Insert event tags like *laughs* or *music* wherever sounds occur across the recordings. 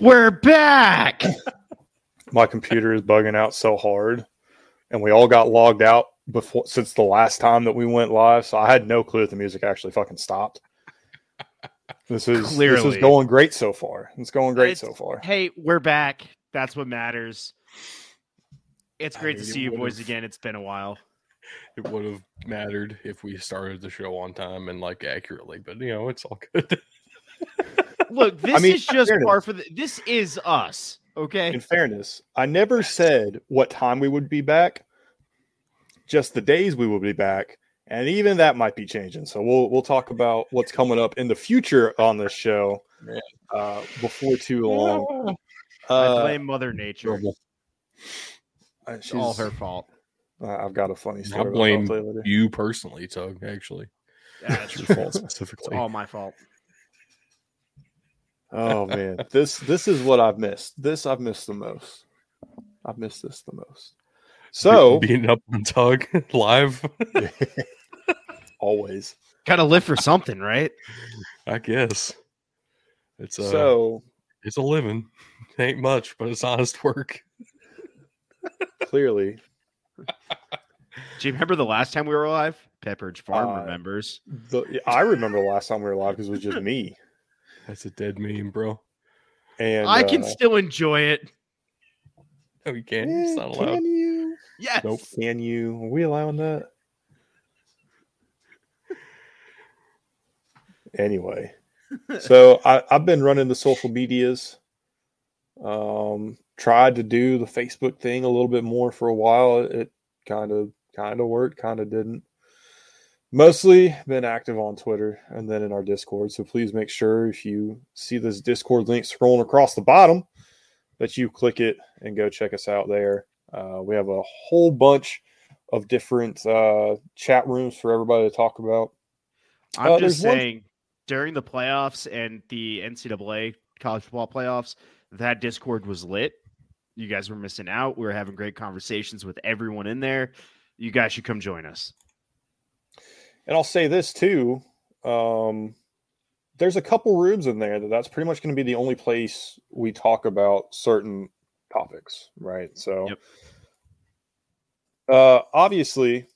We're back. *laughs* My computer is bugging out so hard, and we all got logged out before since the last time that we went live. So I had no clue that the music actually fucking stopped. This is this Clearly. is going great so far. It's going great It's- so far. hey, we're back. That's what matters. It's great to mean, it see you boys again. It's been a while. It would have mattered if we started the show on time and like accurately, but you know, it's all good. *laughs* Look, this mean, is just fairness. par for the. This is us. Okay. In fairness, I never said what time we would be back, just the days we will be back, and even that might be changing. So we'll we'll talk about what's coming up in the future on this show uh, before too long. I Uh, blame Mother Nature. Uh, It's all her fault. uh, I've got a funny story. I blame you personally, Tug. Actually, Yeah, it's it's your fault it's specifically. all my fault. Oh man, this this is what I've missed. This I've missed the most. I've missed this the most. So beating up on Tug *laughs* live, *laughs* always. Got to live for something, right? I guess it's uh, So it's a living. Ain't much, but it's honest work. clearly, Do you remember the last time we were live? Pepperidge Farm Uh, remembers. the, I remember the last time we were live because it was just me. That's a dead meme, bro. And I can uh, still enjoy it. No, you can't. It's not allowed. Can you? Yes. Nope. Can you? Are we allowing that? Anyway, *laughs* so I, I've been running the social medias. Um, tried to do the Facebook thing a little bit more for a while. It kind of kind of worked, kind of didn't. Mostly been active on Twitter and then in our Discord. So please make sure if you see this Discord link scrolling across the bottom that you click it and go check us out there. Uh, we have a whole bunch of different uh, chat rooms for everybody to talk about. I'm Uh, just there's one- saying, during the playoffs and the NCAA college football playoffs, that Discord was lit. You guys were missing out. We were having great conversations with everyone in there. You guys should come join us. And I'll say this too: um, there's a couple rooms in there that that's pretty much going to be the only place we talk about certain topics, right? So, Yep. uh, obviously,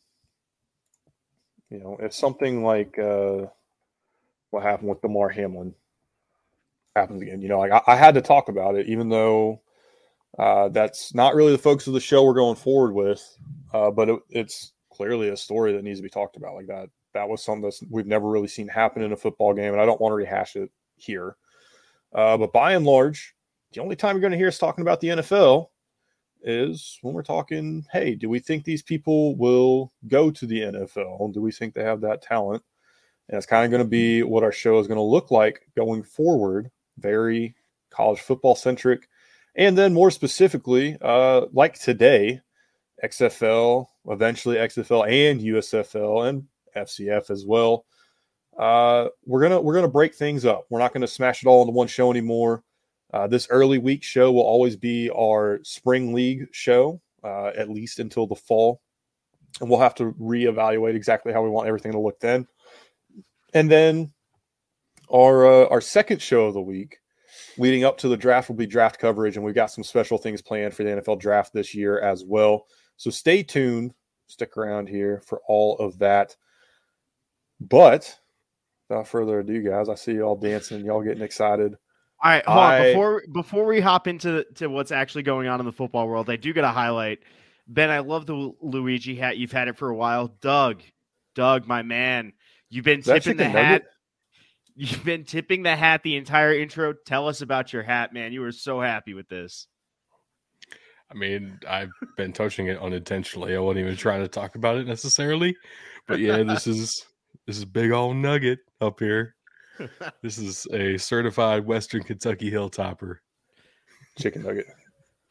you know, if something like uh, what happened with Damar Hamlin happens again, you know, like I, I had to talk about it, even though uh, that's not really the focus of the show we're going forward with, uh, but it, it's clearly a story that needs to be talked about. Like that, that was something that we've never really seen happen in a football game, and I don't want to rehash it here. Uh, but by and large, the only time you're going to hear us talking about the NFL is when we're talking, hey, do we think these people will go to the NFL? Do we think they have that talent? And it's kind of going to be what our show is going to look like going forward. Very college football centric. And then more specifically, uh, like today, XFL, eventually XFL and USFL and FCF as well. Uh, we're gonna we're gonna break things up. We're not gonna smash it all into one show anymore. Uh, this early week show will always be our spring league show, uh, at least until the fall, and we'll have to reevaluate exactly how we want everything to look then. And then our uh, our second show of the week, leading up to the draft, will be draft coverage, and we've got some special things planned for the NFL draft this year as well. So stay tuned, stick around here for all of that. But without further ado, guys, I see you all dancing, y'all getting excited. All right, hold on. I- Before before we hop into to what's actually going on in the football world, I do got to highlight Ben. I love the Luigi hat. You've had it for a while, Doug. Doug, my man, you've been tipping the hat. nugget? *laughs* You've been tipping the hat the entire intro. Tell us about your hat, man. You were so happy with this. I mean, I've been touching it unintentionally. I wasn't even trying to talk about it necessarily, but yeah, this *laughs* is this is big old nugget up here. *laughs* This is a certified Western Kentucky Hilltopper. Chicken nugget.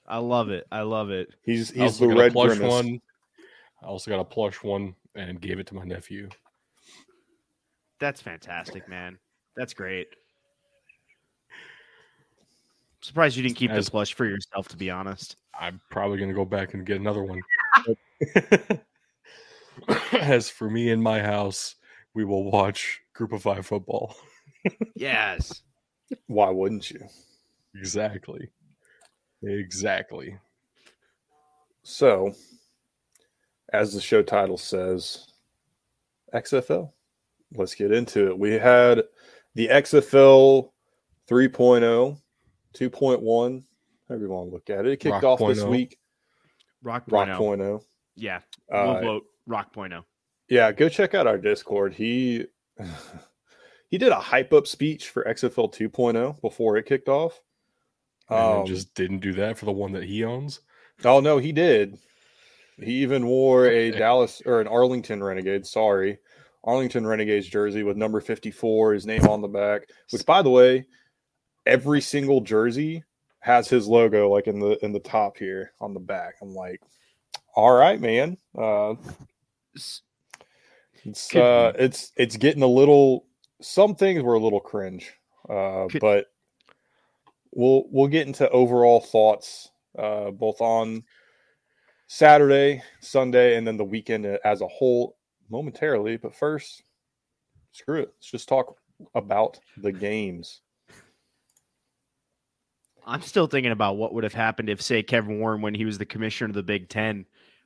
I love it. I love it. He's he's the red plush grimace. one. I also got a plush one and gave it to my nephew. That's fantastic, man. That's great. Surprised you didn't keep As- the plush for yourself, to be honest. I'm probably gonna go back and get another one. *laughs* As for me in my house, we will watch Group of Five football. Yes. *laughs* Why wouldn't you? Exactly. Exactly. So, as the show title says, XFL. Let's get into it. We had the XFL 3.0, 2.1, however you want to look at it. It kicked Rock off point this oh. week. Rock Rock 0. point oh. Yeah. We'll Uh, vote Rock oh. 0. Yeah, go check out our Discord. He *laughs* he did a hype up speech for XFL 2.0 before it kicked off. And Um, just didn't do that for the one that he owns. Oh no, he did. He even wore a Dallas or an Arlington Renegade, sorry. Arlington Renegades jersey with number 54, his name on the back. Which by the way, every single jersey has his logo like in the in the top here on the back. I'm like, all right, man. Uh it's uh it's it's getting a little some things were a little cringe. Uh Could- but we'll we'll get into overall thoughts uh both on Saturday, Sunday, and then the weekend as a whole momentarily. But first, screw it. Let's just talk about the games. I'm still thinking about what would have happened if, say, Kevin Warren, when he was the commissioner of the Big Ten,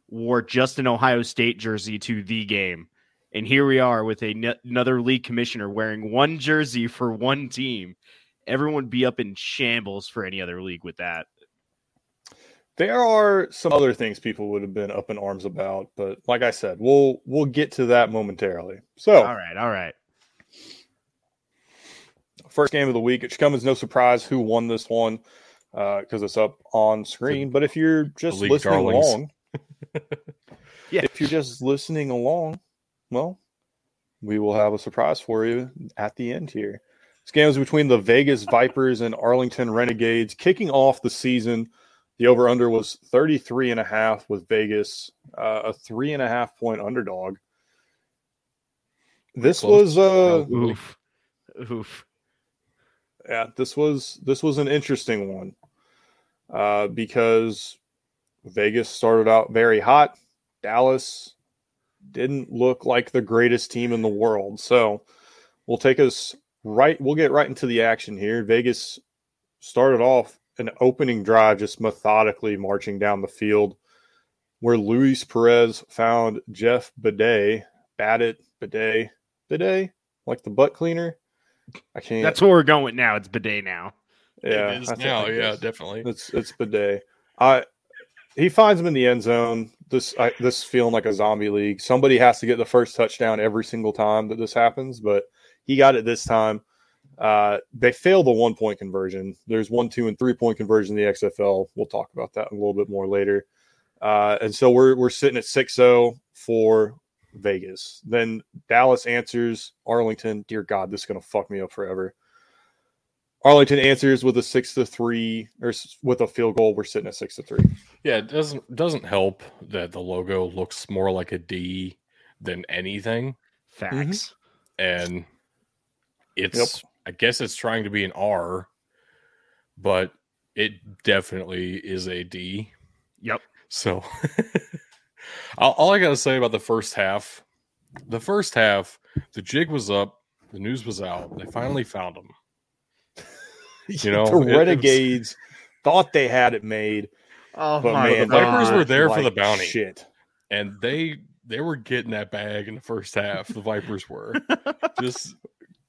wore just an Ohio State jersey to the game. And here we are with a n- another league commissioner wearing one jersey for one team. Everyone would be up in shambles for any other league with that. There are some other things people would have been up in arms about, but like I said, we'll we'll get to that momentarily. So, All right, all right. first game of the week. It should come as no surprise who won this one uh, because it's up on screen. but if you're just listening darlings. along, *laughs* Yeah. if you're just listening along, well, we will have a surprise for you at the end here. This game is between the Vegas Vipers and Arlington Renegades, kicking off the season. The over under was 33 and a half with Vegas, uh, a three and a half point underdog. This was uh? Oof. Oof. yeah, this was this was an interesting one uh, because Vegas started out very hot. Dallas didn't look like the greatest team in the world. So we'll take us right. We'll get right into the action here. Vegas started off an opening drive, just methodically marching down the field, where Luis Perez found Jeff Bidet, Badit, Bidet, Bidet, like the butt cleaner. I can't. That's where we're going now. It's bidet now. yeah, it is now. Yeah, definitely. It's it's bidet. I he finds him in the end zone. This I, this feeling like a zombie league. Somebody has to get the first touchdown every single time that this happens, but he got it this time. Uh, they failed the one point conversion. There's one, two, and three point conversion in the XFL. We'll talk about that a little bit more later. Uh, and so we're we're sitting at 6-0 for Vegas. Then Dallas answers Arlington. Dear God, this is gonna fuck me up forever. Arlington answers with a six to three, or with a field goal. We're sitting at six to three. Yeah, it doesn't doesn't help that the logo looks more like a D than anything, mm-hmm. Facts. and it's I guess it's trying to be an R, but it definitely is a D. Yep. So, *laughs* all, all I got to say about the first half, the first half, the jig was up, the news was out. They finally found him. *laughs* You know, the it- it was- Renegades thought they had it made, Oh but my man, the Vipers they were there for the bounty. Shit. and they they were getting that bag in the first half. The Vipers were *laughs* just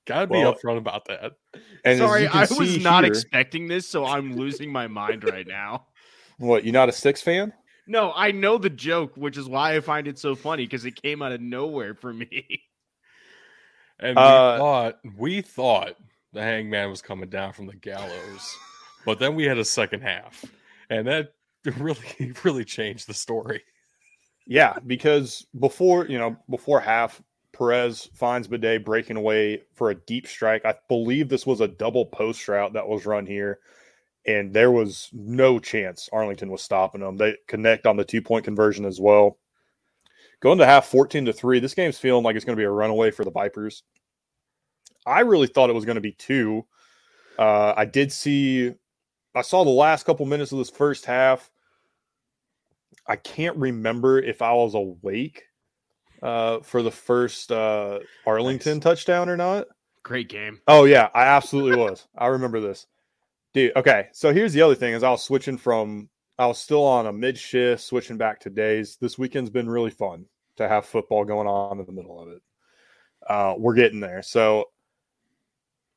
got to be Well, upfront about that. And Sorry, I was see not here- expecting this, so I'm losing my mind right now. What? You not a six fan? No, I know the joke, which is why I find it so funny because it came out of nowhere for me. And Uh, we thought we thought the hangman was coming down from the gallows, but then we had a second half, and that *laughs* really *laughs* really changed the story. Yeah, because before you know, before half, Perez finds Bidet breaking away for a deep strike. I believe this was a double post route that was run here, and there was no chance Arlington was stopping them. They connect on the two point conversion as well. Going to half fourteen to three. This game's feeling like it's going to be a runaway for the Vipers. I really thought it was going to be two. Uh, I did see, I saw the last couple minutes of this first half. I can't remember if I was awake uh, for the first uh, Arlington touchdown or not. Great game. Oh yeah, I absolutely was. I remember this. Dude, okay. So here's the other thing: is I was switching from I was still on a mid shift, switching back to days. This weekend's been really fun to have football going on in the middle of it. Uh, we're getting there. So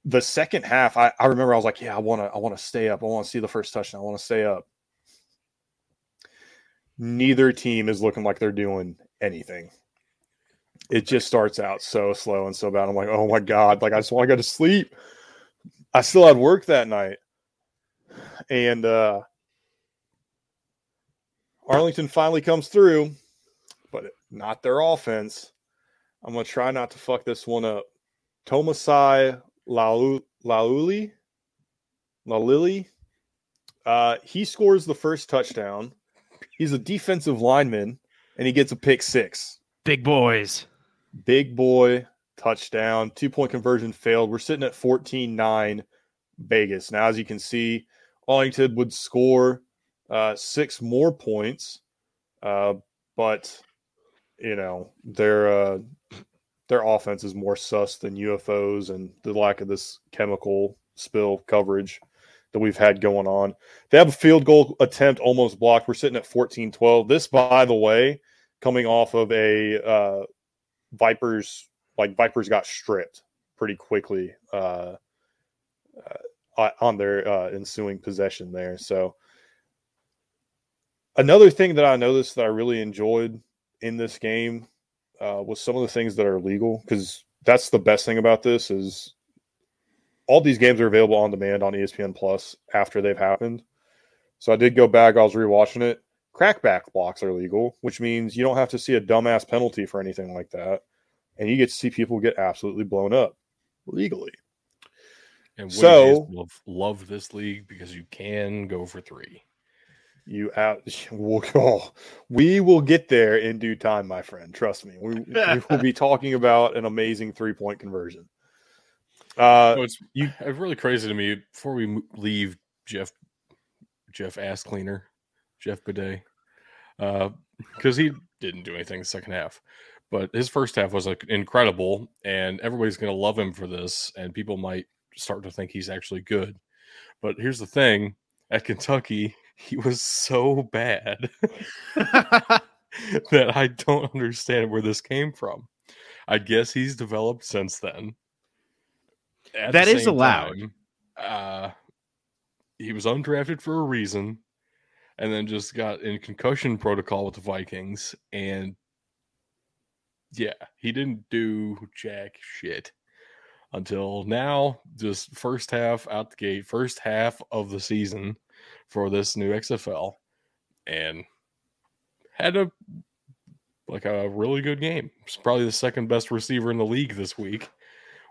the second half, I, I remember I was like, yeah, I want to I want to stay up. I want to see the first touchdown. I want to stay up. Neither team is looking like they're doing anything. It just starts out so slow and so bad. I'm like, oh my god! Like I just want to go to sleep. I still had work that night, and uh, Arlington finally comes through, but not their offense. I'm gonna try not to fuck this one up. Tomasai Lauli, Lauli, Lalili. Uh, he scores the first touchdown. He's a defensive lineman, and he gets a pick six. Big boys. Big boy touchdown. Two point conversion failed. We're sitting at 14 9 Vegas. Now, as you can see, Arlington would score uh, six more points, uh, but you know their uh, their offense is more sus than UFOs and the lack of this chemical spill coverage that we've had going on. They have a field goal attempt almost blocked. We're sitting at 14-12. This, by the way, coming off of a uh, Vipers like Vipers got stripped pretty quickly uh, uh, on their uh, ensuing possession there. So another thing that I noticed that I really enjoyed in this game uh, was some of the things that are legal because that's the best thing about this is all these games are available on demand on ESPN Plus after they've happened. So I did go back. I was rewatching it. Crackback blocks are legal, which means you don't have to see a dumbass penalty for anything like that, and you get to see people get absolutely blown up legally. And So- love, love this league because you can go for three. You out. *laughs* We'll, oh, we will get there in due time, my friend. Trust me. We, we will be *laughs* talking about an amazing three point conversion. Uh, So it's you- *sighs* it's really crazy to me. Before we leave, Jeff, Jeff ass cleaner, Jeff Bidet, Uh, because he didn't do anything the second half, but his first half was like incredible, and everybody's gonna love him for this, and people might start to think he's actually good. But here's the thing: at Kentucky, he was so bad *laughs* *laughs* that I don't understand where this came from. I guess he's developed since then. At That the is allowed. time, uh, he was undrafted for a reason, and then just got in concussion protocol with the Vikings, and yeah, he didn't do jack shit until now. Just first half out the gate, first half of the season for this new XFL, and had a like a really good game. It's probably the second best receiver in the league this week,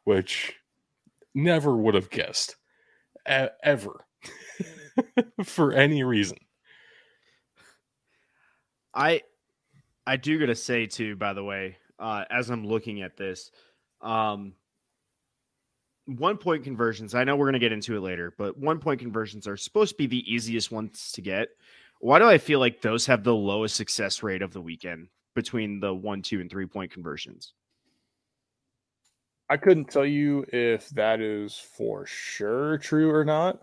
which never would have guessed ever *laughs* for any reason. I I do gotta say too, by the way, uh, as I'm looking at this, um, one point conversions. I know we're gonna get into it later, but one point conversions are supposed to be the easiest ones to get. Why do I feel like those have the lowest success rate of the weekend between the one, two, and three point conversions? I couldn't tell you if that is for sure true or not,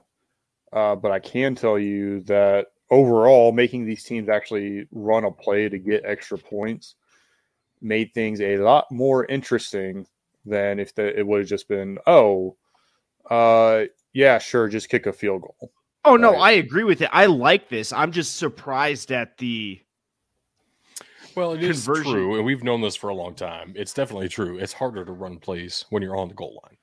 uh, but I can tell you that overall, making these teams actually run a play to get extra points made things a lot more interesting than if the, it would have just been, oh, uh, yeah, sure, just kick a field goal. Oh no, Right. I agree with it. I like this. I'm just surprised at the Well, it is Conversion. true, and we've known this for a long time. It's definitely true. It's harder to run plays when you're on the goal line.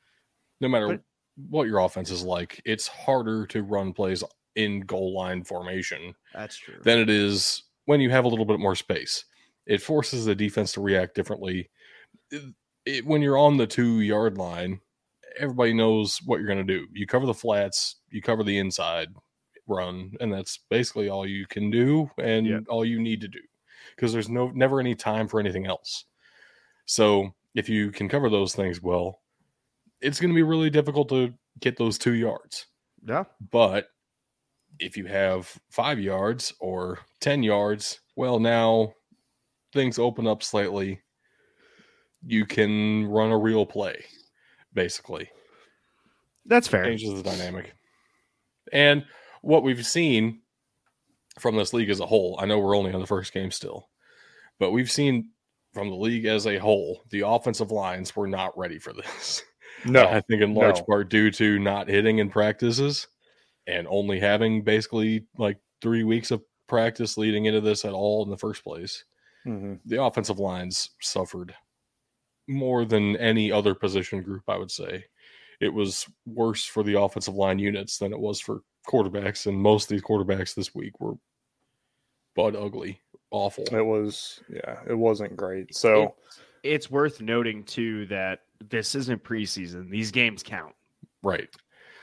No matter But- what your offense is like, it's harder to run plays in goal line formation that's true. than it is when you have a little bit more space. It forces the defense to react differently. It- when you're on the two yard line, everybody knows what you're going to do. You cover the flats, you cover the inside run, and that's basically all you can do and all you need to do because there's no never any time for anything else. So if you can cover those things well, it's going to be really difficult to get those two yards. yeah. But if you have five yards or 10 yards, well, now things open up slightly. You can run a real play, basically. That's fair. Changes the dynamic. And what we've seen from this league as a whole, I know we're only on the first game still, but we've seen from the league as a whole, the offensive lines were not ready for this. *laughs* No, I think in large no. part due to not hitting in practices and only having basically like three weeks of practice leading into this at all in the first place. Mhm. The offensive lines suffered more than any other position group, I would say. It was worse for the offensive line units than it was for quarterbacks, and most of these quarterbacks this week were butt ugly, awful. it was yeah, it wasn't great. So It's worth noting too that this isn't preseason. These games count. Right.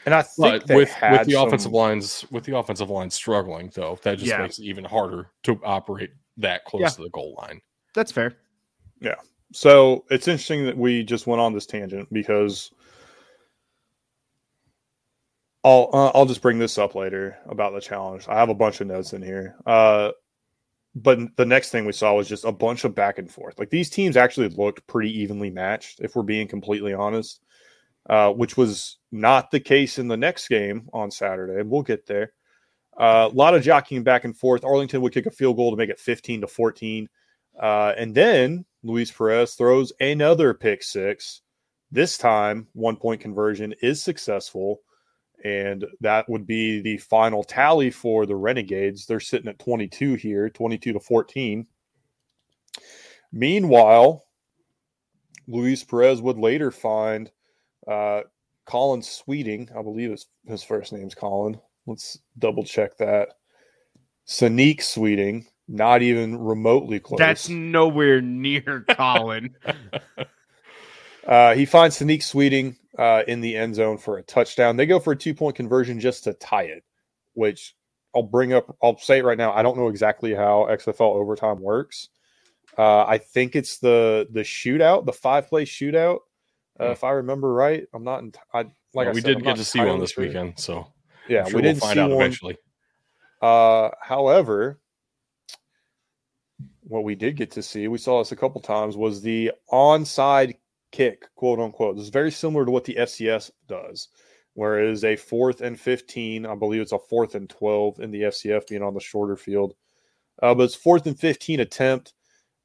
and I think But with with the some- offensive lines with the offensive line struggling though, that just Yeah. makes it even harder to operate that close Yeah. to the goal line. That's fair. So it's interesting that we just went on this tangent because I'll uh, I'll just bring this up later about the challenge. I have a bunch of notes in here. Uh, but the next thing we saw was just a bunch of back and forth. Like these teams actually looked pretty evenly matched, if we're being completely honest. Uh, which was not the case in the next game on Saturday. We'll get there. Uh, a lot of jockeying back and forth. Arlington would kick a field goal to make it 15 to 14. Uh, and then Luis Perez throws another pick six. This time, one point conversion is successful. And that would be the final tally for the Renegades. They're sitting at 22 here, 22 to 14. Meanwhile, Luis Perez would later find uh, Colin Sweeting. I believe his, his first name's Colin. Let's double check that. Sanique Sweeting, not even remotely close. That's nowhere near *laughs* Colin. Uh, he finds Sanique Sweeting uh, in the end zone for a touchdown. They go for a two point conversion just to tie it, which I'll bring up. I'll say it right now. I don't know exactly how XFL overtime works. Uh, I think it's the the shootout, the five play shootout. Uh, Hmm. If I remember right, I'm not. In, I, like Well, I we said, did I'm get to see one this weekend, so Yeah, I'm sure we we'll didn't find see out one. eventually. Uh, however, what we did get to see, we saw this a couple times, was the onside kick, quote unquote. This is very similar to what the FCS does, whereas a fourth and 15, I believe it's a fourth and 12 in the FCF being on the shorter field. Uh, but it's fourth and 15 attempt.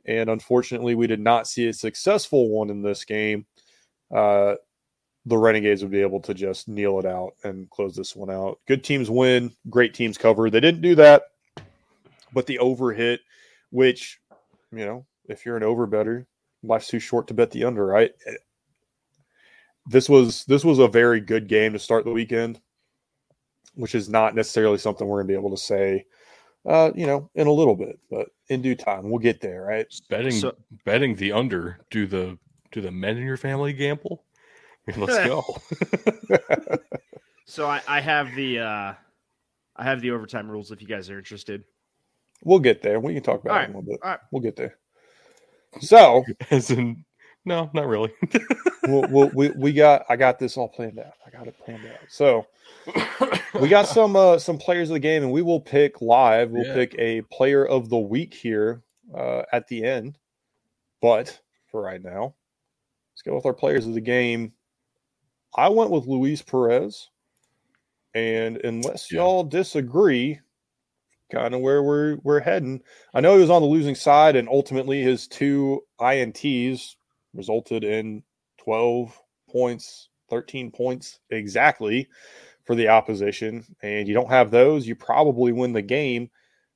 And unfortunately, we did not see a successful one in this game. Uh, the Renegades would be able to just kneel it out and close this one out. Good teams win, great teams cover. They didn't do that, but the over hit, which, you know, if you're an over better, life's too short to bet the under, right? This was this was a very good game to start the weekend, which is not necessarily something we're gonna be able to say, uh, you know, in a little bit, but in due time, we'll get there, right? Betting So- betting the under. Do the do the men in your family gamble? *laughs* Let's go. *laughs* so I, I have the uh I have the overtime rules if you guys are interested. We'll get there. We can talk about All it right, in a little bit. all right. We'll get there. So *laughs* As in, no, not really. *laughs* we'll, we'll, we we got I got this all planned out. I got it planned out. So *coughs* we got some uh, some players of the game, and we will pick live. We'll Yeah. pick a player of the week here uh, at the end. But for right now, let's go with our players of the game. I went with Luis Perez, and unless Yeah. y'all disagree, kind of where we're we're heading. I know he was on the losing side, and ultimately his two ints resulted in twelve points, thirteen points exactly for the opposition. And you don't have those, you probably win the game.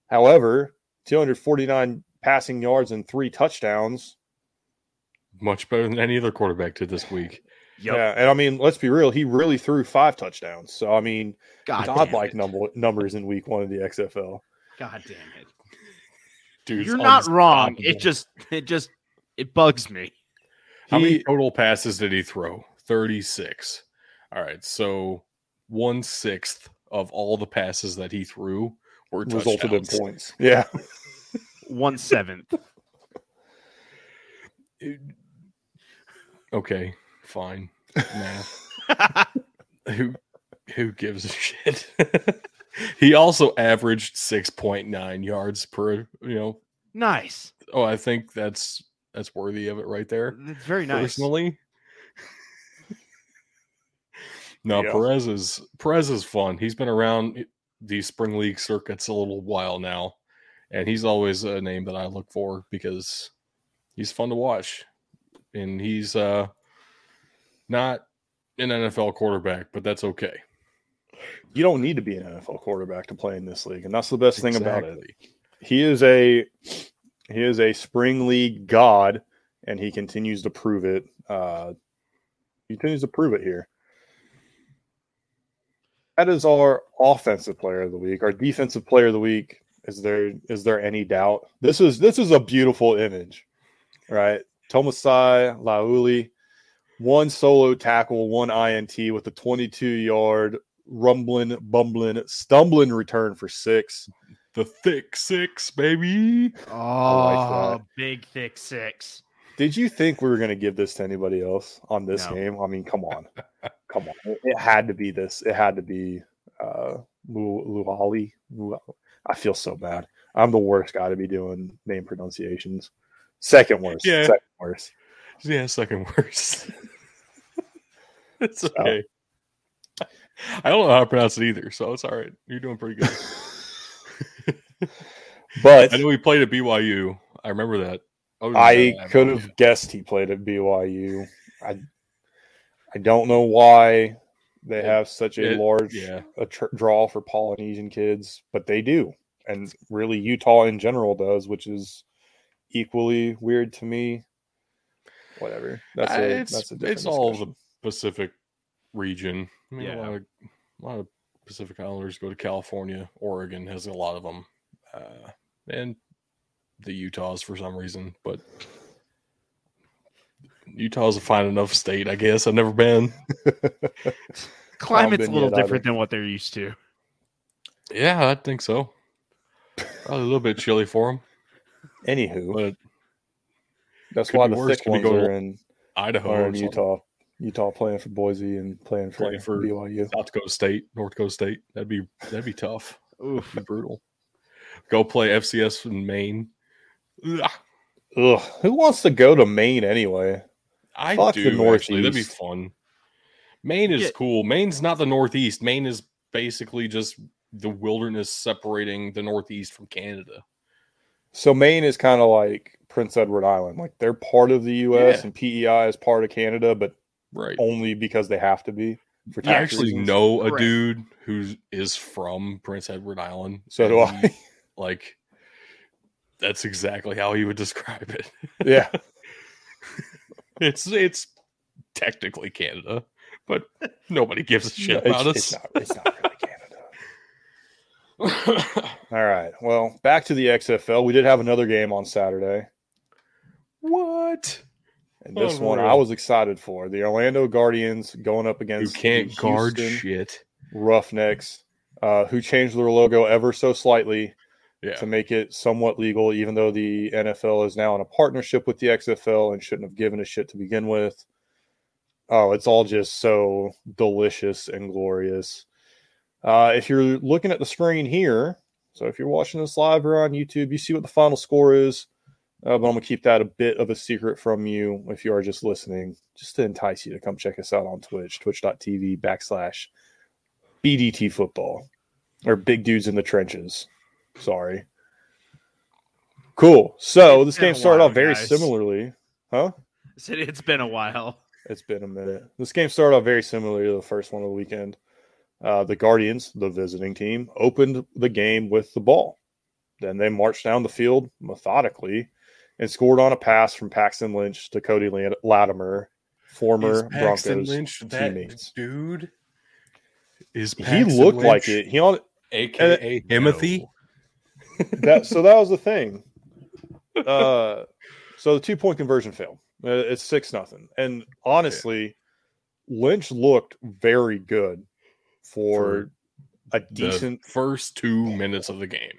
However, 249 passing yards and three touchdowns. Much better than any other quarterback did this week. Yep. Yeah, and I mean, let's be real, he really threw five touchdowns. So I mean, God godlike damn it. number numbers in week one of the XFL. God damn it. Dude, You're not wrong. It just it just it bugs me. How many total passes did he throw? 36. All right. So one sixth of all the passes that he threw were resulted in points. Yeah. *laughs* One seventh. Okay, fine. Math. *laughs* *laughs* who who gives a shit? *laughs* he also averaged 6.9 yards per, you know. nice. Oh, I think that's that's worthy of it right there. It's very nice. Personally. No, Yeah. Perez is Perez is fun. He's been around these spring league circuits a little while now, and he's always a name that I look for because he's fun to watch, and he's uh not an NFL quarterback, but that's okay. You don't need to be an NFL quarterback to play in this league, and that's the best thing about it. He is a he is a spring league god, and he continues to prove it. Uh, he continues to prove it here. That is our offensive player of the week. Our defensive player of the week. Is there is there any doubt? This is this is a beautiful image, right? Tomasai Lauli, one solo tackle, one INT with a 22 yard rumbling, bumbling, stumbling return for six. The thick six, baby. Oh, that. big thick six. Did you think we were going to give this to anybody else on this No. game? I mean, come on, *laughs* come on. It, it had to be this. It had to be uh, Lu- Luali. I feel so bad. I'm the worst guy to be doing name pronunciations. Second worst. Yeah. Second worst. Yeah, second worst. *laughs* *laughs* it's okay. I don't know how to pronounce it either, so it's all right. You're doing pretty good. *laughs* But I know he played at BYU. I remember that. Than I could have guessed he played at BYU. I I don't know why they It- have such a it- large Yeah, a tr- draw for Polynesian kids, but they do, and really Utah in general does, which is equally weird to me. Whatever. That's a it's- that's a it's all the-. Pacific region. I mean, Yeah. a, lot of, a lot of Pacific Islanders go to California. Oregon has a lot of them, uh, and the Utahs for some reason. But Utah's a fine enough state, I guess. I've never been. *laughs* Climate's a been little yet either. different than what they're used to. Yeah, I think so. Probably a little bit chilly for them, Anywho, but that's why be the worse. thick Could be ones going are in, Idaho are or in. Utah. Utah playing for Boise and playing for, Playing for- BYU. South Dakota State, North Dakota State. That'd be that'd be tough. Oof. Be brutal. Go play FCS in Maine. Ugh. Ugh, who wants to go to Maine anyway? I Fuck the do actually. That'd be fun. Maine is Yeah. cool. Maine's not the Northeast. Maine is basically just the wilderness separating the Northeast from Canada. So Maine is kind of like Prince Edward Island. Like they're part of the U.S. Yeah. and PEI is part of Canada, but Right. only because they have to be for I actually reasons. know a Correct. dude who is from Prince Edward Island. So do I. *laughs* Like, that's exactly how he would describe it. yeah, *laughs* It's it's technically Canada, but nobody gives a shit it's, about it's us. not. It's not really Canada. All right. Well, back to the XFL. We did have another game on Saturday, *laughs* what? And this Oh, one really? I was excited for. The Orlando Guardians going up Who against can't the guard shit? Roughnecks, uh, who changed their logo ever so slightly Yeah. to make it somewhat legal, even though the NFL is now in a partnership with the XFL and shouldn't have given a shit to begin with. Oh, it's all just so delicious and glorious. Uh, if you're looking at the screen here, so if you're watching this live or on YouTube, you see what the final score is. Uh, but I'm gonna keep that a bit of a secret from you if you are just listening, just to entice you to come check us out on Twitch, twitch.tv backslash BDT football or big dudes in the trenches. Sorry. Cool. So this game started while, off very guys. similarly. Huh? *laughs* Said it's been a while. It's been a minute. This game started off very similar to the first one of the weekend. Uh, the Guardians, the visiting team, opened the game with the ball. Then they marched down the field methodically and scored on a pass from Paxton Lynch to Cody Latimer, former Is Paxton Broncos Lynch that teammates. dude? Is He Paxton looked like it. He on aka Timothy? *laughs* that so that was the thing. Uh, so the two point conversion failed. Uh, It's six nothing, and honestly, Lynch looked very good for, a decent. first two minutes of the game.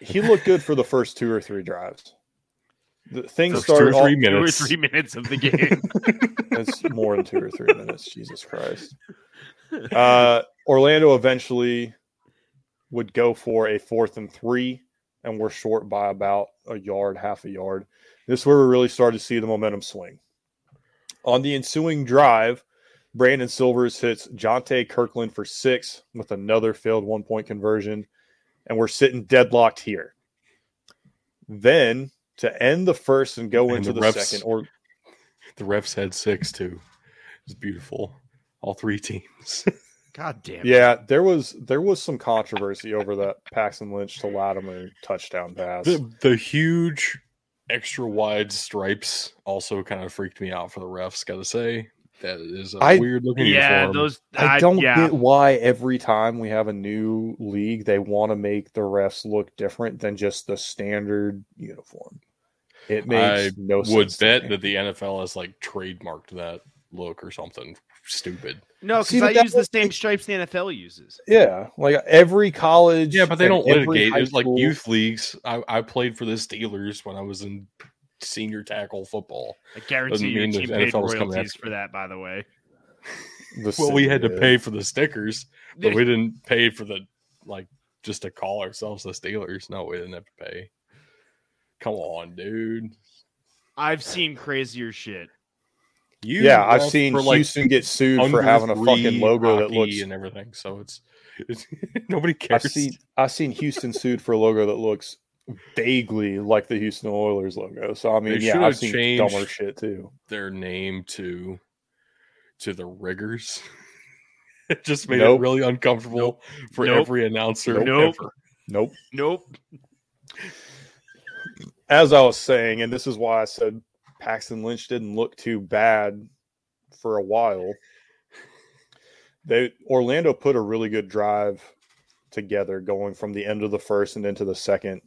He looked good for the first two or three drives. The things First two or started. three off- Two or minutes. three *laughs* minutes of the *laughs* game. It's more than two or three minutes. Jesus Christ. *laughs* Uh, Orlando eventually would go for a fourth and three, and we're short by about a yard, half a yard. This is where we really started to see the momentum swing. On the ensuing drive, Brandon Silvers hits Jonte Kirkland for six with another failed one point conversion, and we're sitting deadlocked here. Then to end the first and go And into the the, refs- second, or The refs had six too. It's beautiful. All three teams. *laughs* God damn. it. yeah, there was there was some controversy over that Paxton Lynch to Latimer touchdown pass. the the huge extra wide stripes also kind of freaked me out for the refs. Got to say that is a I- weird looking Yeah, uniform. those. I don't yeah. get why every time we have a new league, they want to make the refs look different than just the standard uniform. It makes I no would sense. to bet me. that the NFL has like trademarked that look or something stupid. No, because I that use the was- same stripes the NFL uses. Yeah, like every college. Yeah, but they don't litigate. high It's like youth leagues. I, I played for the Steelers when I was in senior tackle football. I guarantee Doesn't your the team paid NFL royalties for that. By the way, the Well, we had to pay for the stickers, but we didn't pay for the like just to call ourselves the Steelers. No, we didn't have to pay. Come on, dude. I've seen crazier shit. You Yeah, I've seen for, like, Houston get sued for having a fucking logo that looks. and everything. So it's, it's *laughs* nobody I've cares. seen I've seen Houston sued for a logo that looks vaguely like the Houston Oilers logo. So I mean, They yeah, I've seen dumber shit too. their name to to the riggers. *laughs* it just made Nope. it really uncomfortable for Nope. every announcer. Nope. ever. Nope. Nope. As I was saying, and this is why I said Paxton Lynch didn't look too bad for a while. They Orlando put a really good drive together going from the end of the first and into the second.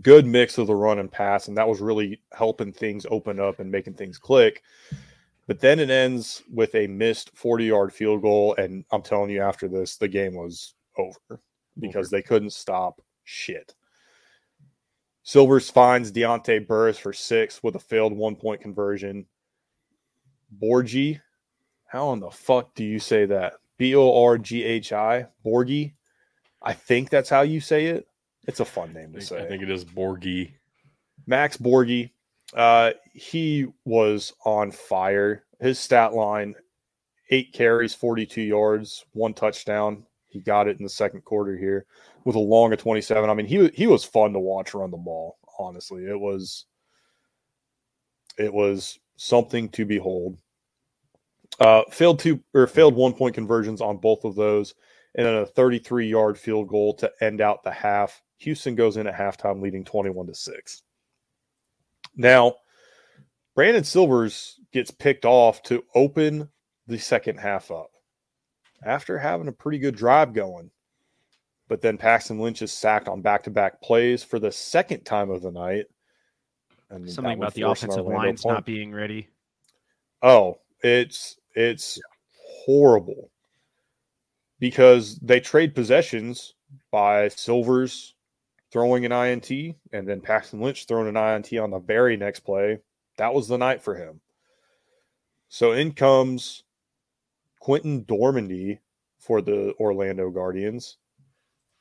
Good mix of the run and pass, and that was really helping things open up and making things click. But then it ends with a missed 40 yard field goal. And I'm telling you, after this, the game was over because they couldn't stop shit. Silvers finds Deontay Burris for six with a failed one point conversion. Borgi, how in the fuck do you say that? B O R G H I, Borgi. I think that's how you say it. It's a fun name I to think, say. I think it is Borgie. Max Borghi, uh, he was on fire. His stat line: eight carries, forty-two yards, one touchdown. He got it in the second quarter here with a long of twenty-seven. I mean, he he was fun to watch run the ball. Honestly, it was it was something to behold. Uh, failed two or failed one point conversions on both of those, and then a 33 yard field goal to end out the half. Houston goes in at halftime leading 21 to 6. Now, Brandon Silvers gets picked off to open the second half up after having a pretty good drive going. But then Paxton Lynch is sacked on back to back plays for the second time of the night. And Something about the offensive lines punt. not being ready. Oh, it's it's horrible because they trade possessions by Silvers throwing an INT and then Paxton Lynch throwing an INT on the very next play. That was the night for him. So in comes Quinten Dormady for the Orlando Guardians.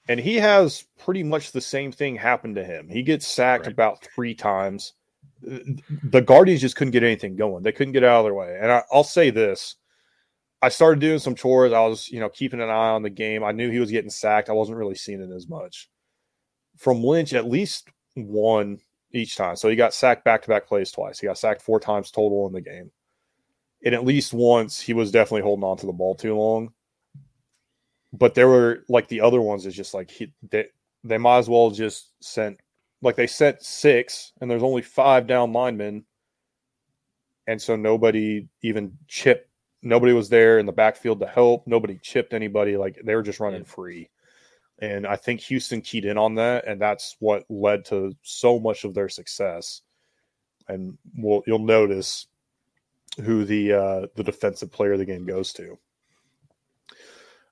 And he has pretty much the same thing happen to him. He gets sacked Right. about three times the Guardians just couldn't get anything going. They couldn't get out of their way. And I, I'll say this: I started doing some chores. I was, you know, keeping an eye on the game. I knew he was getting sacked. I wasn't really seeing it as much from Lynch. At least one each time. So he got sacked back to back plays twice. He got sacked four times total in the game. And at least once he was definitely holding on to the ball too long. But there were like the other ones is just like he they, they might as well just sent like they sent six and there's only five down linemen and so nobody even chipped nobody was there in the backfield to help nobody chipped anybody like they were just running free and i think houston keyed in on that and that's what led to so much of their success and we'll, you'll notice who the uh, the defensive player of the game goes to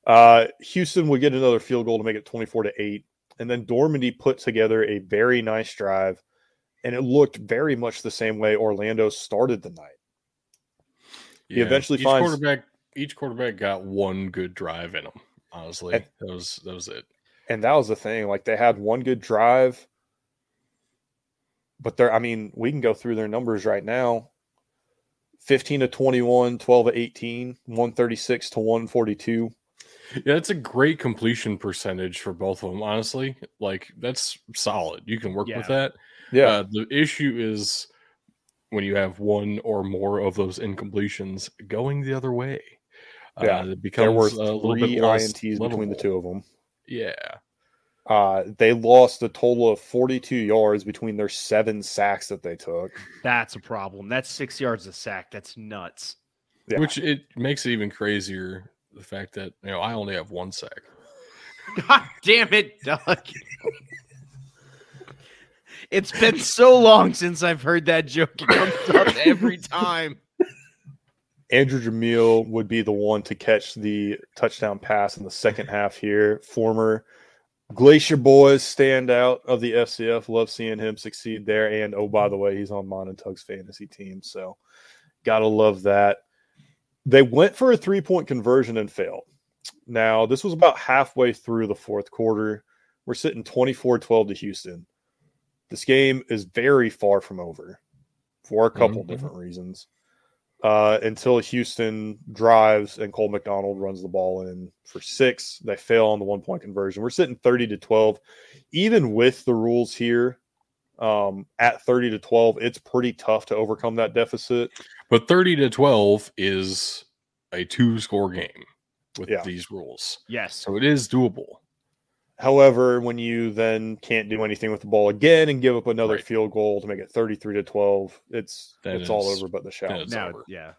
uh, houston would get another field goal to make it 24 to 8 and then Dormady put together a very nice drive, and it looked very much the same way Orlando started the night. He eventually each finds- quarterback. Each quarterback got one good drive in them. Honestly, And- that was that was it. And that was the thing. Like they had one good drive, but they're, I mean, we can go through their numbers right now. 15 to 21, 12 to 18, 136 to 142. Yeah, that's a great completion percentage for both of them. Honestly, like that's solid. You can work Yeah. with that. Yeah. Uh, the issue is when you have one or more of those incompletions going the other way. Yeah, uh, it there were a little three bit less INTs between the two of them. Yeah, Uh, they lost a total of 42 yards between their seven sacks that they took. That's a problem. That's six yards a sack. That's nuts. Yeah. which it makes it even crazier the fact that you know I only have one sack. *laughs* God damn it, Doug. it's been so long since I've heard that joke. It comes up every *laughs* time. Andrew Jamil would be the one to catch the touchdown pass in the second half here. Former Glacier Boys standout of the FCF. Love seeing him succeed there. And oh, by the way, he's on Mon and Tug's fantasy team. So gotta love that. They went for a three point conversion and failed. Now, this was about halfway through the fourth quarter. We're sitting 24 12 to Houston. This game is very far from over for a couple Mhm. different reasons uh, until Houston drives and Cole McDonald runs the ball in for six. They fail on the one point conversion. We're sitting 30 to 12. Even with the rules here um, at 30 to 12, it's pretty tough to overcome that deficit. But thirty to twelve is a two score game with Yeah. these rules, Yes. so it is doable. However, when you then can't do anything with the ball again and give up another Right. field goal to make it 33 to 12, it's That it's all is- over but the that shout. Now, over. yeah.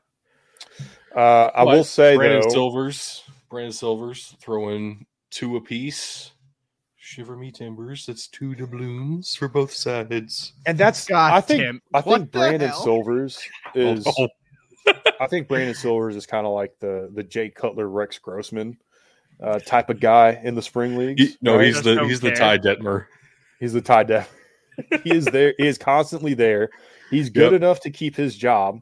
Uh, I But will say Brandon though, Silvers, Brandon Silvers throwing two apiece. Shiver me timbers. That's two doubloons for both sides. and that's God I think damn. I think Brandon hell? Silvers is *laughs* Oh, I think Brandon Silvers is kind of like the the Jay Cutler, Rex Grossman uh, type of guy in the spring leagues. he- no, right? he's the don't he's the care. Ty Detmer. he's the tie def. he is there. He is constantly there. He's good Yep. enough to keep his job.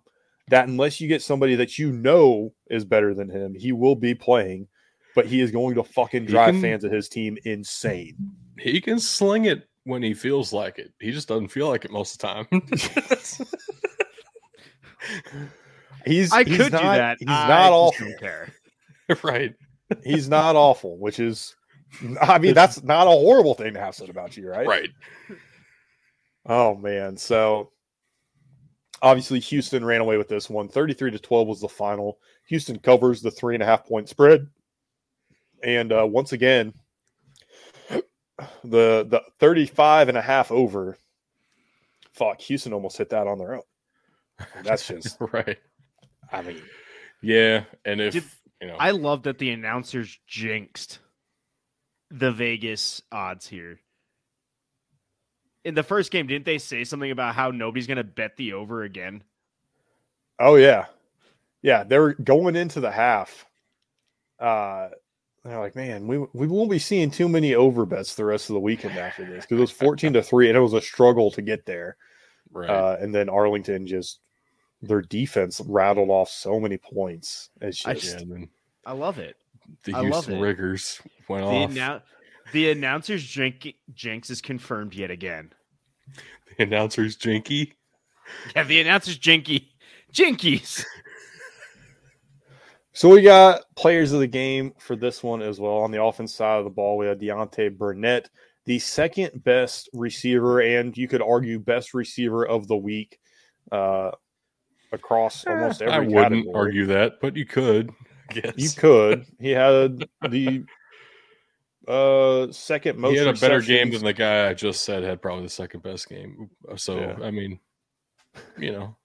That unless you get somebody that you know is better than him, he will be playing. But he is going to fucking drive can- fans of his team insane. He can sling it when he feels like it. He just doesn't feel like it most of the time. *laughs* He's I he's could not, do that. He's I not just care. *laughs* right. He's not awful, which is, I mean, that's not a horrible thing to have said about you, right? Right. Oh man. So obviously Houston ran away with this one. 33 to 12 was the final. Houston covers the three and a half point spread. And uh, once again, the the 35 and a half over. Fuck, Houston almost hit that on their own. That's just *laughs* right. I mean, Yeah, and if Did- you know, I love that the announcers jinxed the Vegas odds here. In the first game, didn't they say something about how nobody's going to bet the over again? oh yeah. Yeah, they were going into the half. Uh they're like, man, we we won't be seeing too many over bets the rest of the weekend after this because it was 14 to 3 and it was a struggle to get there. right. Uh, and then Arlington just their defense rattled off so many points. It's I just yeah, and then I love it. the I love Houston it. Riggers went The, off. annou- the announcers jinx, jinx is confirmed yet again. the announcers jinky. Yeah, the announcers jinky. Jinkies. so we got players of the game for this one as well. On the offense side of the ball, we had Deontay Burnett, the second best receiver, and you could argue best receiver of the week uh, across almost every I wouldn't category. argue that, but you could. *laughs* Yes. You could. He had *laughs* the uh, second most. he had a better game than the guy I just said had probably the second best game. So Yeah. I mean, you know,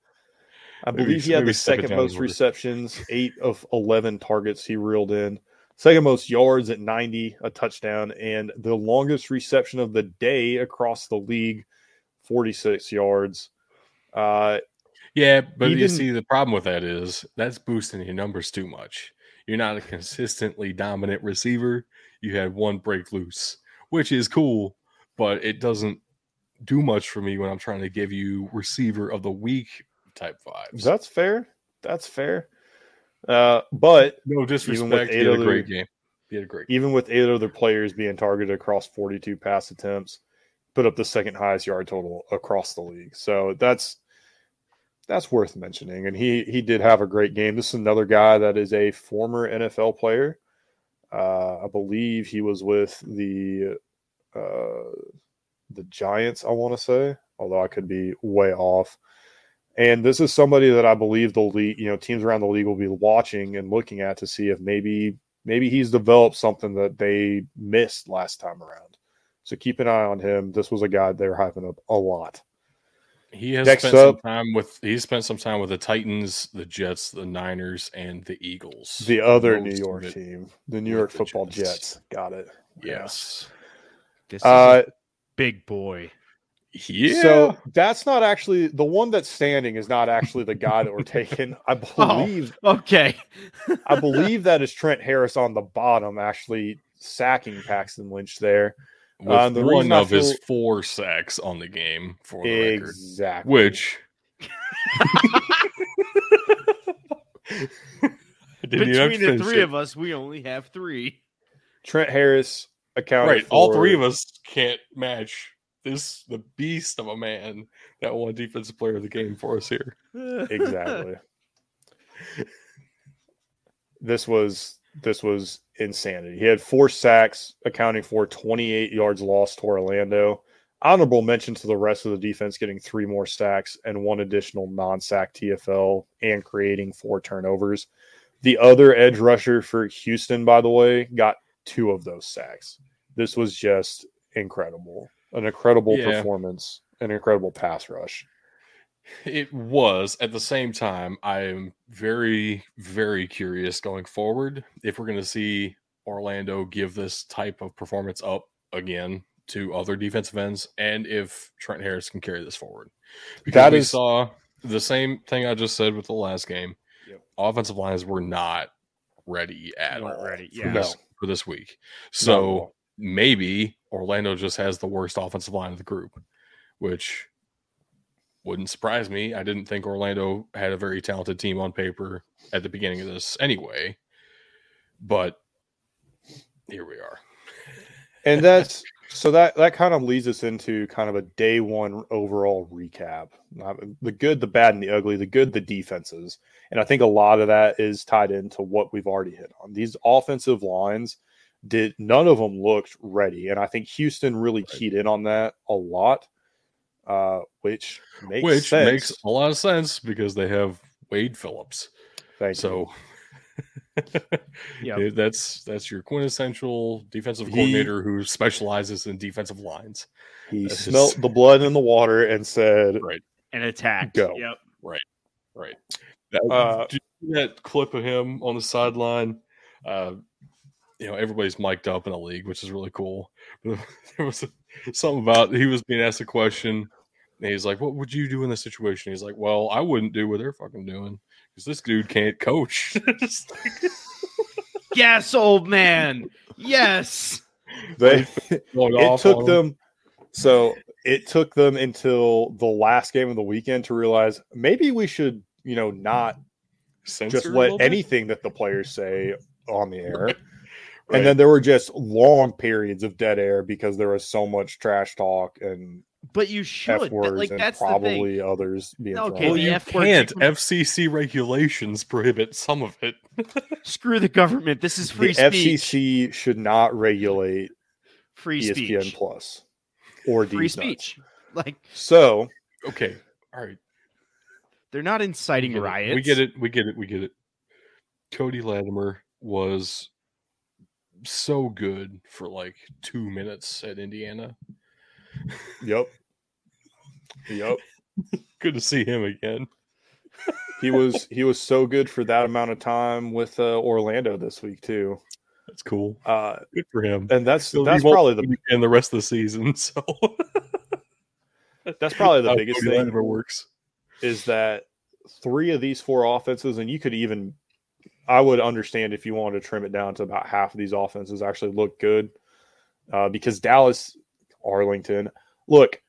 I Maybe- believe he had the second most receptions, eight of 11 targets he reeled in. Second most yards at 90, a touchdown, and the longest reception of the day across the league, 46 yards. Uh, yeah. But you see, the problem with that is that's boosting your numbers too much. You're not a consistently dominant receiver. You had one break loose, which is cool, but it doesn't do much for me when I'm trying to give you receiver of the week type vibes. that's fair. That's fair. Uh, but no disrespect. He eight had a great game. He had a great. even with eight other players being targeted across 42 pass attempts, put up the second highest yard total across the league. So that's that's worth mentioning. And he he did have a great game. This is another guy that is a former NFL player. Uh, I believe he was with the uh, the Giants. I want to say, although I could be way off. And this is somebody that I believe the league, you know, teams around the league will be watching and looking at to see if maybe maybe he's developed something that they missed last time around. So keep an eye on him. This was a guy they were hyping up a lot. He has Next spent up- some time with he spent some time with the Titans, the Jets, the Niners, and the Eagles. The other Most New York team, the New York the Football Jets. Jets. Got it. Yes. This is Uh, a big boy. Yeah. So that's not actually the one that's standing is not actually the guy that we're taking. I *laughs* Oh. believe Okay. I believe that is Trent Harris on the bottom, actually sacking Paxton Lynch there. With uh, the one reason I of his four sacks on the game for the record. Exactly. Which I didn't even Between the three it. of us, we only have three. Trent Harris accounted right, all three of us can't match this the beast of a man that won defensive player of the game for us here. exactly. *laughs* this was this was insanity. He had four sacks, accounting for 28 yards lost to Orlando. Honorable mention to the rest of the defense getting three more sacks and one additional non-sack TFL and creating four turnovers. The other edge rusher for Houston, by the way, got two of those sacks. This was just incredible. An incredible Yeah. performance, an incredible pass rush. It was at the same time. I am very, very curious going forward if we're going to see Orlando give this type of performance up again to other defensive ends, and if Trent Harris can carry this forward. Because That we is- saw the same thing I just said with the last game. Yep. Offensive lines were not ready at Weren't all ready, for, yeah. this, No. for this week. So all. maybe Orlando just has the worst offensive line of the group, which wouldn't surprise me. I didn't think Orlando had a very talented team on paper at the beginning of this anyway, but here we are. and that's so that that kind of leads us into kind of a day one overall recap. The good the bad and the ugly the good the defenses. And i think a lot of that is tied into what we've already hit on. These offensive lines did none of them looked ready and i think houston really keyed in on that a lot uh, which makes Which sense. makes a lot of sense because they have Wade Phillips. Thank. So *laughs* Yeah, that's that's your quintessential defensive He- coordinator who specializes in defensive lines. he that's just- smelt the blood in the water and said Right. And attack. Go. Yep. Right. That, Uh, did you see that clip of him on the sideline. Uh, you know, everybody's mic'd up in the league, which is really cool. But *laughs* there was something about he was being asked a question, and he's like, "What would you do in this situation?" He's like, "Well, I wouldn't do what they're fucking doing because this dude can't coach." *laughs* Just Yes, old man. Yes. *laughs* they going it took on them so it took them until the last game of the weekend to realize maybe we should you know not Censor just let little bit? anything that the players say on the air Right. and then there were just long periods of dead air because there was so much trash talk and But you should. f should. words Like and that's the thing. probably others being Okay, thrown Well, you F word can't. can- FCC regulations prohibit some of it. *laughs* Screw the government. This is free the speech. FCC should not regulate Free ESPN speech. Plus or Free these nuts. speech. Like So Okay. All right. they're not We inciting get it. riots. We get it. We get it. We get it. Cody Latimer was so good for like two minutes at Indiana. Yep, yep. Good to see him again. he was he was so good for that amount of time with uh, Orlando this week too. That's cool. Uh, Good for him. and that's So that's probably the in the rest of the season. *laughs* So that's probably the biggest thing Latimer works. is that three of these four offenses, and you could even I would understand if you wanted to trim it down to about half of these offenses actually look good uh, because Dallas, Arlington, look.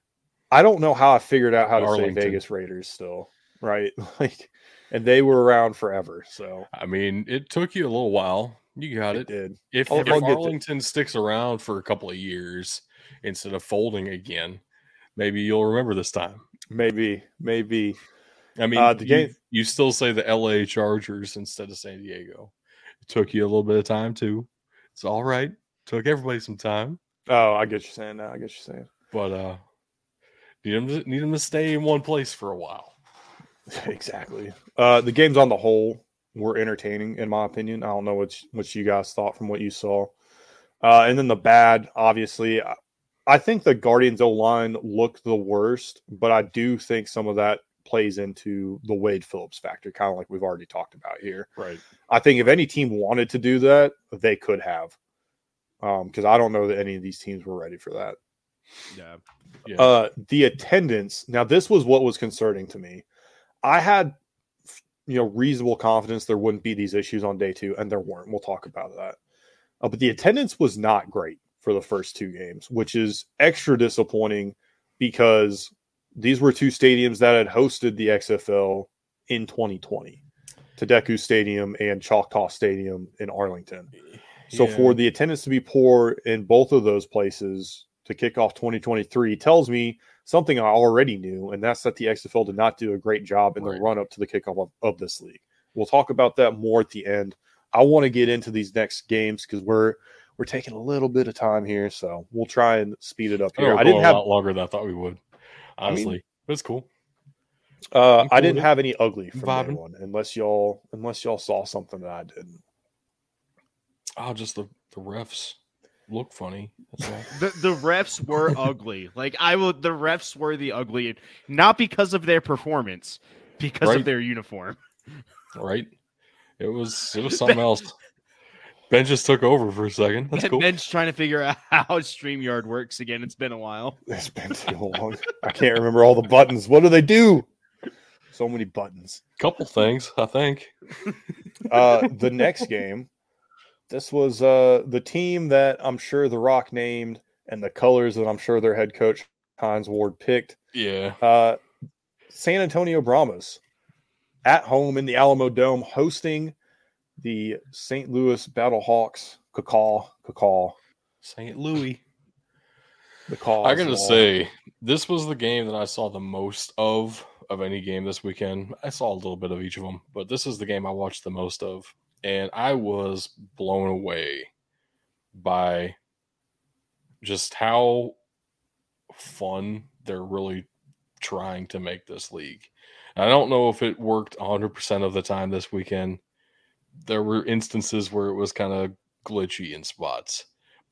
I don't know how I figured out how to Arlington. say Vegas Raiders still, right? *laughs* Like, and they were around forever, so I mean, it took you a little while. You got it it. did. If, I'll- if I'll. Arlington sticks around for a couple of years instead of folding again, maybe you'll remember this time. Maybe, maybe. I mean, Uh, the you, game- you still say the LA Chargers instead of San Diego. It took you a little bit of time too. It's all right. Took everybody some time, Oh, I get you saying that. I get you saying. but uh, need them to, need them to stay in one place for a while. *laughs* exactly. Uh, the games on the whole were entertaining, in my opinion. I don't know what you- what you guys thought from what you saw. Uh, and then the bad, obviously, I, I think the Guardians O line looked the worst, but I do think some of that plays into the Wade Phillips factor, kind of like we've already talked about here. Right. I think if any team wanted to do that, they could have. Because I don't know that any of these teams were ready for that. Yeah. Yeah. Uh, the attendance. Now, this was what was concerning to me. I had, you know, reasonable confidence there wouldn't be these issues on day two, and there weren't. We'll talk about that. Uh, but the attendance was not great for the first two games, which is extra disappointing because these were two stadiums that had hosted the XFL in 2020, TDECU Stadium and Choctaw Stadium in Arlington. So Yeah. for the attendance to be poor in both of those places to kick off 2023 tells me something I already knew, and that's that the XFL did not do a great job in Right. the run up to the kickoff of, of this league. We'll talk about that more at the end. I want to get into these next games because we're we're taking a little bit of time here, so we'll try and speed it up here. I didn't have a lot longer than I thought we would. I mean- Honestly, but it's cool. uh, I didn't have any ugly from anyone unless y'all unless y'all saw something that I didn't. Oh, just the the refs look funny. *laughs* The the refs were ugly. Like I will the refs were the ugly not because of their performance, because Right. of their uniform. right? It was it was *laughs* something else. Ben just took over for a second. That's Ben- cool. Ben's trying to figure out *laughs* how StreamYard works again. It's been a while. It's been too long. I can't remember all the buttons. What do they do? So many buttons. Couple things, I think. Uh, the next game, this was uh, the team that I'm sure The Rock named and the colors that I'm sure their head coach Hines Ward picked. Yeah. Uh, San Antonio Brahmas at home in the Alamodome hosting the St. Louis Battlehawks. Cacaw, cacaw, St. Louis. the call. I gotta say, this was the game that I saw the most of of any game this weekend. I saw a little bit of each of them, but this is the game I watched the most of, and I was blown away by just how fun they're really trying to make this league. I don't know if it worked 100% of the time this weekend. There were instances where it was kind of glitchy in spots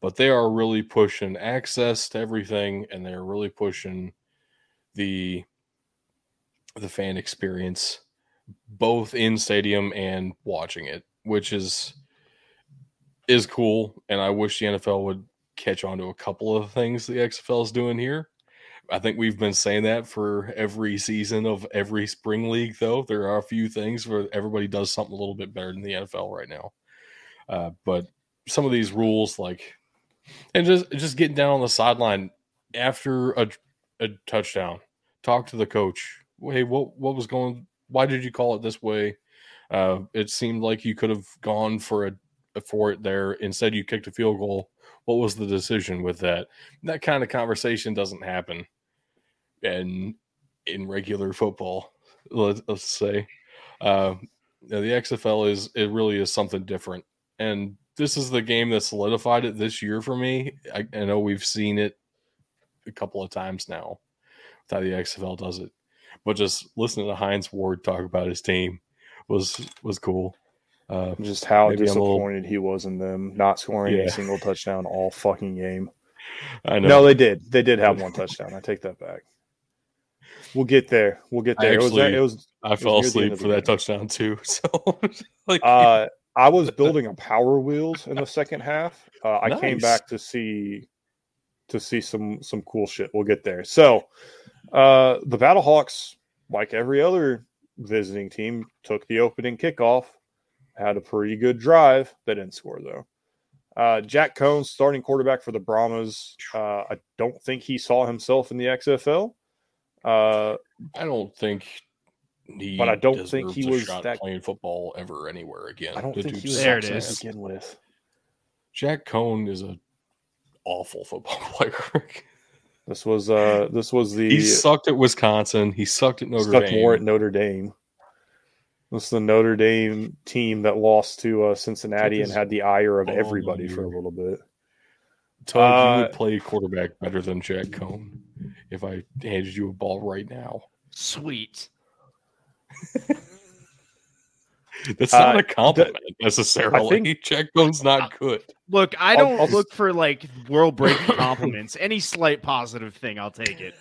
but they are really pushing access to everything and they're really pushing the the fan experience both in stadium and watching it which is is cool. And i wish the nfl would catch on to a couple of things the xfl is doing here. I think we've been saying that for every season of every spring league though. There are a few things where everybody does something a little bit better than the nfl right now. Uh, but some of these rules like and just just getting down on the sideline after a, a touchdown talk to the coach. Hey what what was going why did you call it this way uh it seemed like you could have gone for a for it there. Instead you kicked a field goal. What was the decision with that? That kind of conversation doesn't happen and in regular football let, let's say. Uh the xfl is it really is something different. And this is the game that solidified it this year for me. I, I know we've seen it a couple of times now how the XFL does it, but just listening to Hines Ward talk about his team was was cool. Uh, just how Maybe little- disappointed he was in them not scoring Yeah. a single touchdown all fucking game. *laughs* I know. No, they did. They did have one touchdown. I take that back. We'll get there. We'll get there. actually- it was. It was. I fell asleep for that game. touchdown too. *laughs* So *laughs* like, Uh, I was building a Power Wheels in the second half. Uh, I came back to see to see some some cool shit. We'll get there. So, uh, the Battlehawks, like every other visiting team, took the opening kickoff. Had a pretty good drive. They didn't score though. Uh, Jack Coan, starting quarterback for the Brahmas. Uh, I don't think he saw himself in the XFL. Uh, I don't think he. But I don't think he was that- playing football ever anywhere again. I don't The think he was There that it good is. to begin with. Jack Coan is a awful football *laughs* player. This was uh this was the He sucked at Wisconsin. He sucked at Notre stuck Dame. more at Notre Dame. This is the Notre Dame team that lost to uh, Cincinnati and had the ire of ball everybody for a little bit. Tug, Uh, you would play quarterback better than Jack Coan if I handed you a ball right now. Sweet. *laughs* That's not Uh, a compliment necessarily. I think- *laughs* Jack Coan's not good. Look, I don't I'll- look for like world breaking *laughs* compliments. Any slight positive thing, I'll take it.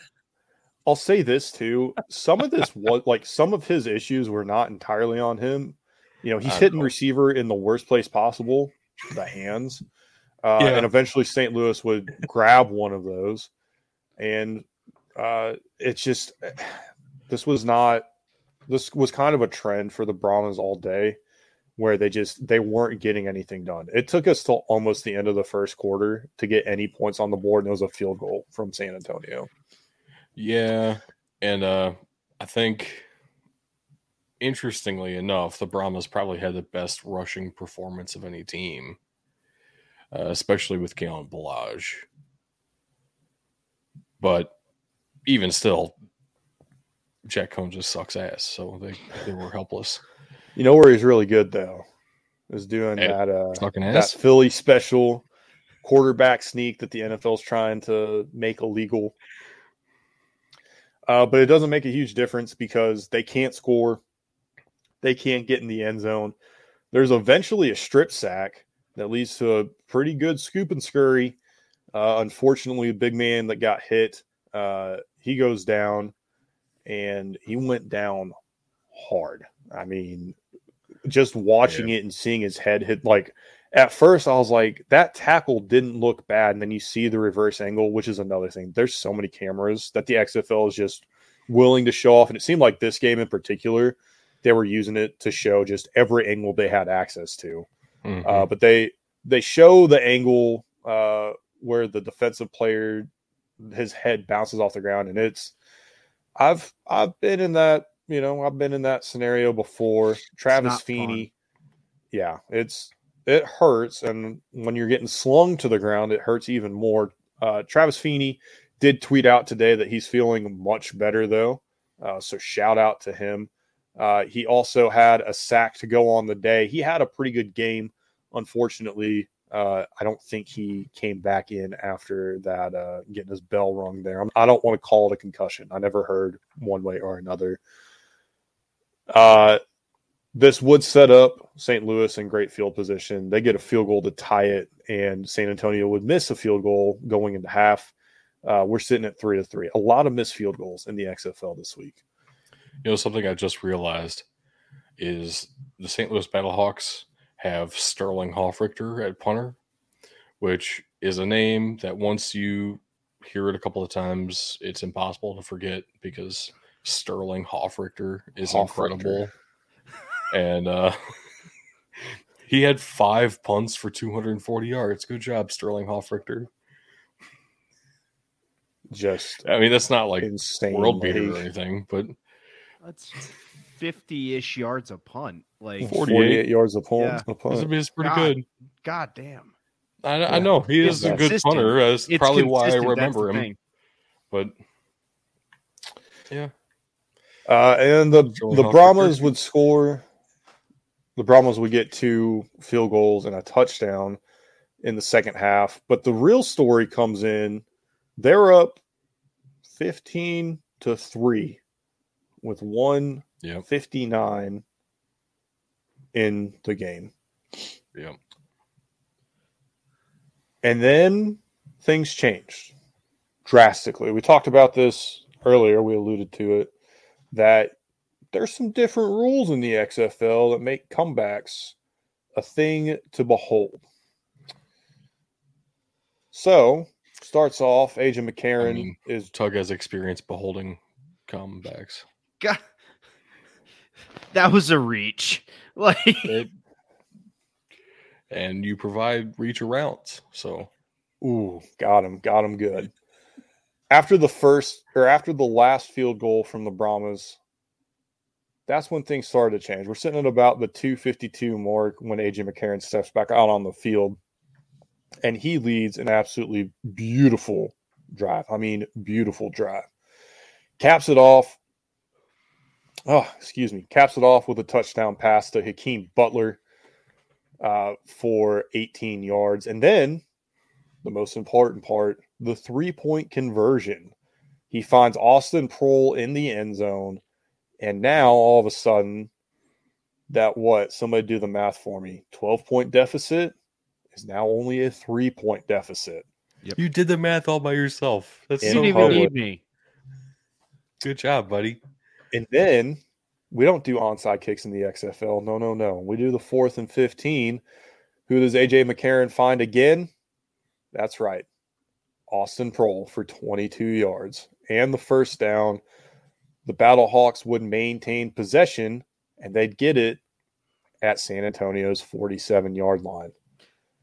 I'll say this too. Some of this was like some of his issues were not entirely on him. You know, he's hitting know. receiver in the worst place possible, the hands. Uh, Yeah. And eventually St. Louis would grab one of those. And uh, it's just, *sighs* this was not, this was kind of a trend for the Brahmas all day where they just, they weren't getting anything done. It took us till almost the end of the first quarter to get any points on the board. And it was a field goal from San Antonio. Yeah, and uh, I think interestingly enough, the Brahmas probably had the best rushing performance of any team, uh, especially with Kalen Ballage. But even still, Jack Coan just sucks ass, so they, they were helpless. You know where he's really good though, is doing At that uh that. Philly special quarterback sneak that the NFL's trying to make illegal. Uh, but it doesn't make a huge difference because they can't score. They can't get in the end zone. There's eventually a strip sack that leads to a pretty good scoop and scurry. Uh, unfortunately, the big man that got hit, uh, he goes down, and he went down hard. I mean, just watching it and seeing his head hit, like at first I was like, that tackle didn't look bad, and then you see the reverse angle, which is another thing. There's so many cameras that the XFL is just willing to show off, and it seemed like this game in particular, they were using it to show just every angle they had access to. Mhm. Uh, but they they show the angle uh, where the defensive player his head bounces off the ground, and it's I've I've been in that you know I've been in that scenario before. Travis Feeney, yeah, it's it hurts, and when you're getting slung to the ground, it hurts even more. Uh, Travis Feeney did tweet out today that he's feeling much better though, uh, so shout out to him. Uh, he also had a sack to go on the day. He had a pretty good game. Unfortunately, uh, I don't think he came back in after that, uh, getting his bell rung there. I'm, I don't want to call it a concussion. I never heard one way or another. Uh, this would set up St. Louis in great field position. They get a field goal to tie it, and San Antonio would miss a field goal going into half. Uh, we're sitting at three to three. A lot of missed field goals in the XFL this week. You know, something I just realized is the St. Louis Battlehawks have Sterling Hofrichter at punter, which is a name that once you hear it a couple of times, it's impossible to forget because Sterling Hofrichter is Hofrichter. incredible. and uh, *laughs* he had five punts for 240 yards. Good job, Sterling Hofrichter. Just I mean, that's not like insane. world beater or anything, but That's fifty-ish yards a punt. Like, 48. 48 yards a punt. Yeah. A it's, punt. it's pretty God. good. god damn. I, Yeah. I know he It's is a good consistent. punter. That's It's probably why I remember him. thing. But yeah, Uh, and the Joey the Brahmas would score. The Brahmas would get two field goals and a touchdown in the second half. But the real story comes in. They're up fifteen to three with one Yep. fifty nine in the game. Yep. And then things changed drastically. We talked about this earlier, we alluded to it, that there's some different rules in the XFL that make comebacks a thing to behold. So, starts off, AJ McCarron I mean, is Tug has experience beholding comebacks. God, that was a reach. *laughs* Like, It, and you provide reach arounds. So Ooh, got him, got him good. After the first or after the last field goal from the Brahmas, that's when things started to change. We're sitting at about the 252 mark when AJ McCarron steps back out on the field, and he leads an absolutely beautiful, drive. I mean, beautiful drive. Caps it off. Oh, excuse me. Caps it off with a touchdown pass to Hakeem Butler uh, for 18 yards. And then the most important part the three point conversion. He finds Austin Proehl in the end zone. And now all of a sudden, that what? Somebody do the math for me. 12 point deficit is now only a three point deficit. Yep. You did the math all by yourself. That's you so didn't even need me. Good job, buddy. And then we don't do onside kicks in the XFL. No, no, no. We do the fourth and 15. Who does AJ McCarron find again? That's right. Austin Proehl for 22 yards and the first down. The Battlehawks would maintain possession and they'd get it at San Antonio's 47 yard line.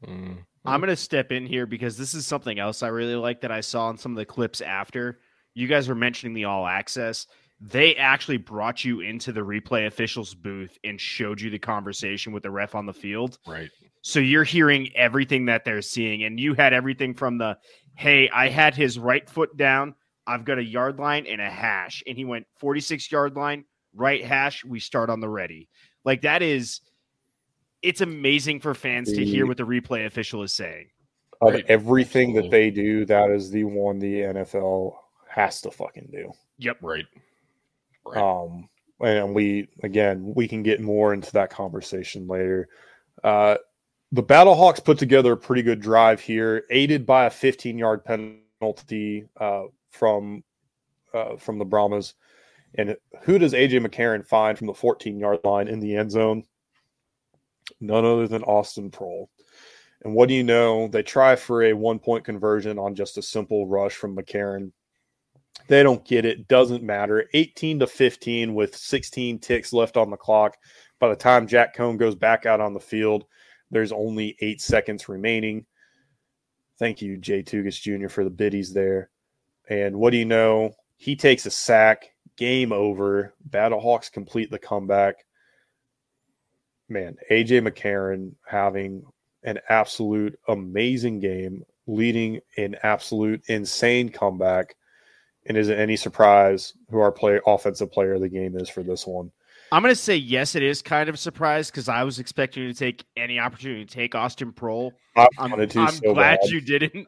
Mm. I'm going to step in here because this is something else I really like that I saw in some of the clips after. You guys were mentioning the all access. They actually brought you into the replay officials booth and showed you the conversation with the ref on the field. Right. So you're hearing everything that they're seeing. And you had everything from the, hey, I had his right foot down. I've got a yard line and a hash. And he went 46 yard line, right hash. We start on the ready. Like that is it's amazing for fans the, to hear what the replay official is saying. Of right. everything that they do, that is the one the NFL has to fucking do. Yep. Right. Right. Um, and we again we can get more into that conversation later. Uh, the Battlehawks put together a pretty good drive here, aided by a 15 yard penalty uh, from uh, from the Brahmas. And who does AJ McCarron find from the 14 yard line in the end zone? none other than Austin Proehl. And what do you know? They try for a one point conversion on just a simple rush from McCarron. They don't get it. Doesn't matter. 18 to 15 with 16 ticks left on the clock. By the time Jack Coan goes back out on the field, there's only eight seconds remaining. Thank you, Jay Tugas Jr., for the biddies there. And what do you know? He takes a sack. Game over. Battlehawks complete the comeback man, AJ McCarron having an absolute amazing game, leading an absolute insane comeback. And is it any surprise who our play offensive player of the game is for this one? I'm going to say yes, it is kind of a surprise because I was expecting to take any opportunity to take Austin Proehl. I am I'm so glad bad. you didn't.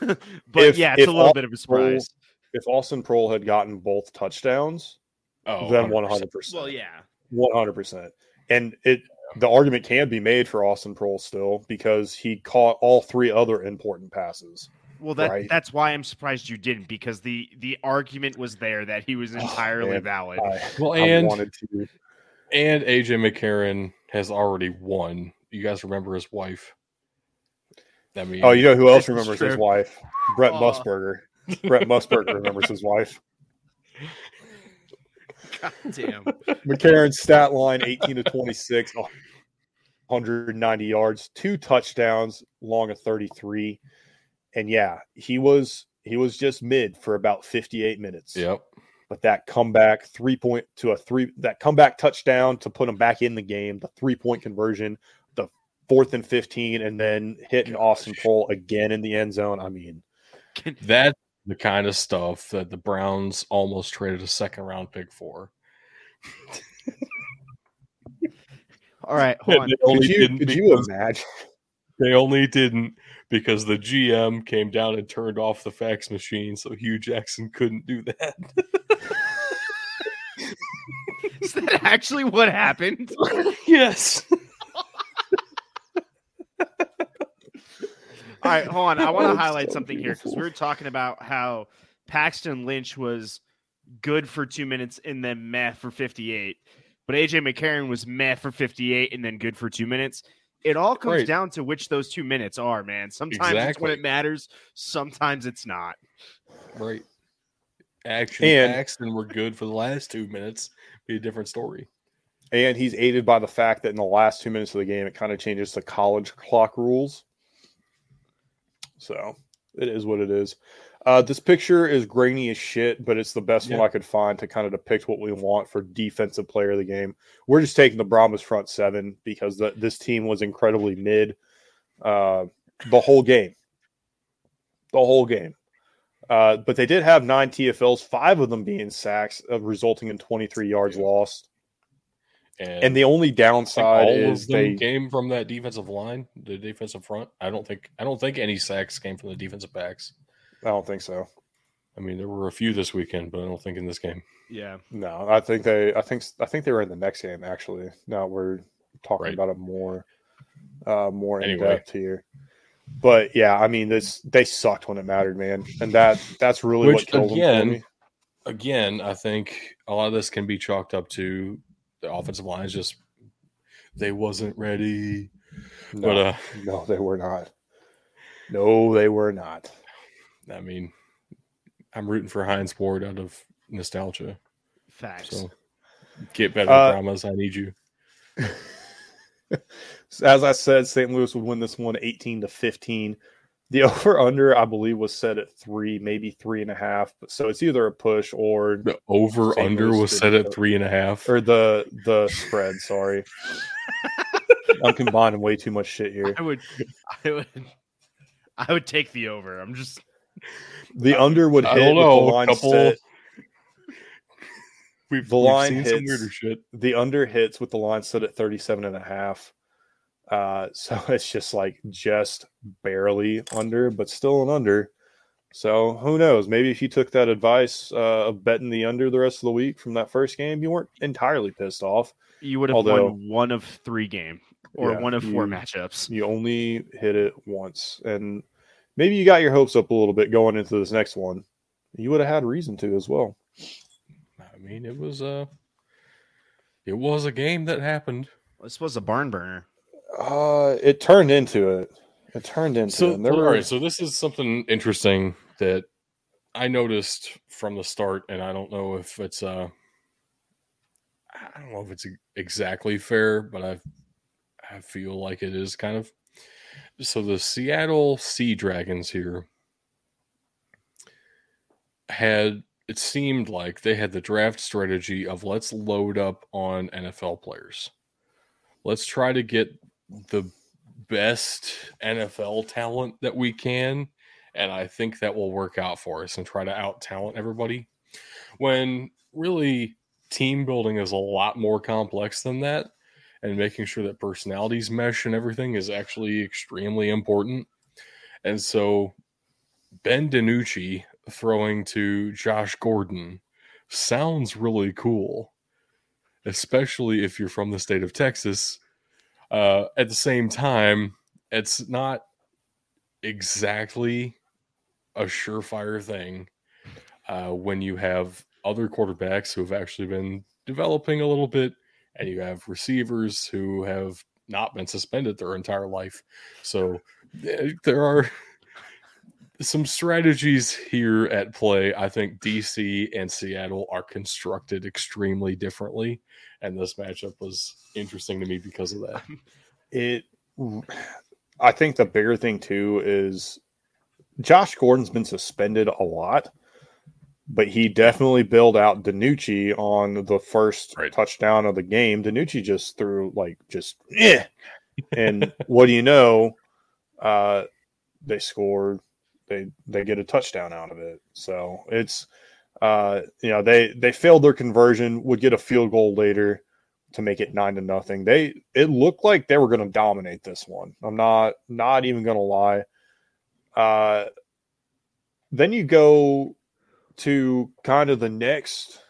*laughs* but if, yeah, it's a little Austin bit of a surprise. Proehl, if Austin Proehl had gotten both touchdowns, oh, then 100%. Well, yeah. 100%. And it the argument can be made for Austin Proehl still because he caught all three other important passes. Well, that right? that's why I'm surprised you didn't because the the argument was there that he was oh, entirely oh, valid. I, well, and and AJ McCarron has already won. You guys remember his wife? I mean, oh, you know who else remembers his wife? Brett uh, Musburger. Brett *laughs* Musburger remembers his wife. God damn. McCarron's stat line 18 to 26, 190 yards, two touchdowns, long of 33. And yeah, he was he was just mid for about 58 minutes. Yep. But that comeback three point to a three that comeback touchdown to put him back in the game, the three point conversion, the fourth and 15, and then hitting Gosh. Austin Proehl again in the end zone. I mean, *laughs* that's the kind of stuff that the Browns almost traded a second round pick for. All right, hold *laughs* on. Could you, could you imagine? They only didn't because the GM came down and turned off the fax machine, so Hue Jackson couldn't do that. *laughs* Is that actually what happened? *laughs* yes. All right, hold on. I want to highlight so something beautiful. here because we were talking about how Paxton Lynch was good for two minutes and then meh for 58. But AJ McCarron was meh for 58 and then good for two minutes. It all comes right. down to which those two minutes are, man. Sometimes exactly. it's when it matters, sometimes it's not. Right. Action and, Paxton were good for the last two minutes. Be a different story. And he's aided by the fact that in the last two minutes of the game, it kind of changes the college clock rules. So it is what it is. Uh, this picture is grainy as shit, but it's the best yeah. one I could find to kind of depict what we want for defensive player of the game. We're just taking the Brahmas front seven because the, this team was incredibly mid uh, the whole game. The whole game. Uh, but they did have nine TFLs, five of them being sacks, uh, resulting in 23 yards Yeah. lost. And, And the only downside all is they came from that defensive line, the defensive front. I don't think I don't think any sacks came from the defensive backs. I don't think so. I mean, there were a few this weekend, but I don't think in this game. Yeah. No, I think they I think I think they were in the next game actually. Now we're talking Right. about it more uh more in Anyway. depth here. But yeah, I mean this they sucked when it mattered, man. And that that's really Which, what killed them again, for. Again, I think a lot of this can be chalked up to the offensive lines just they wasn't ready. No, But uh no, they were not. No, they were not. I mean, I'm rooting for Hines Ward out of nostalgia. Facts. So get better, Uh, Brahmas. I need you. *laughs* As I said, St. Louis would win this one 18 to 15. The *laughs* over under, I believe, was set at three, maybe three and a half. So it's either a push or The over St. under Louis was set at three and a half. or the the spread. Sorry, *laughs* I'm combining way too much shit here. I would, I would, I would take the over. I'm just The under would I hit don't with know. the line couple, set. we've, the we've line seen some hits- weirder shit. The under hits with the line set at 37 and a half. Uh, *laughs* so it's just like just barely under, but still an under. So who knows? Maybe if you took that advice uh, of betting the under the rest of the week from that first game, you weren't entirely pissed off. you would have Although- won one of three game or Yeah, one of four you- matchups. You only hit it once, and maybe you got your hopes up a little bit going into this next one. You would have had reason to as well. I mean, it was uh it was a game that happened. This was a barn burner. Uh, it turned into it. It turned into So, it. There all were- right, so this is something interesting that I noticed from the start, and I don't know if it's uh, I don't know if it's exactly fair, but I I feel like it is kind of. So the Seattle Sea Dragons here had it seemed like they had the draft strategy of let's load up on NFL players. Let's try to get the best NFL talent that we can. And I think that will work out for us and try to out talent everybody. When really team building is a lot more complex than that. And making sure that personalities mesh and everything is actually extremely important. And so Ben DiNucci throwing to Josh Gordon sounds really cool, especially if you're from the state of Texas. Uh, at the same time, it's not exactly a surefire thing uh, when you have other quarterbacks who have actually been developing a little bit, and you have receivers who have not been suspended their entire life. So eh, there are some strategies here at play. I think DC and Seattle are constructed extremely differently, and this matchup was interesting to me because of that. *laughs* it I think the bigger thing too is Josh Gordon's been suspended a lot, but he definitely bailed out DiNucci on the first Right. touchdown of the game. DiNucci just threw like just yeah. *laughs* And what do you know? Uh they scored they they get a touchdown out of it. So it's uh you know they they failed their conversion, would get a field goal later to make it nine to nothing. They it looked like they were going to dominate this one. I'm not not even going to lie. Uh, then you go to kind of the next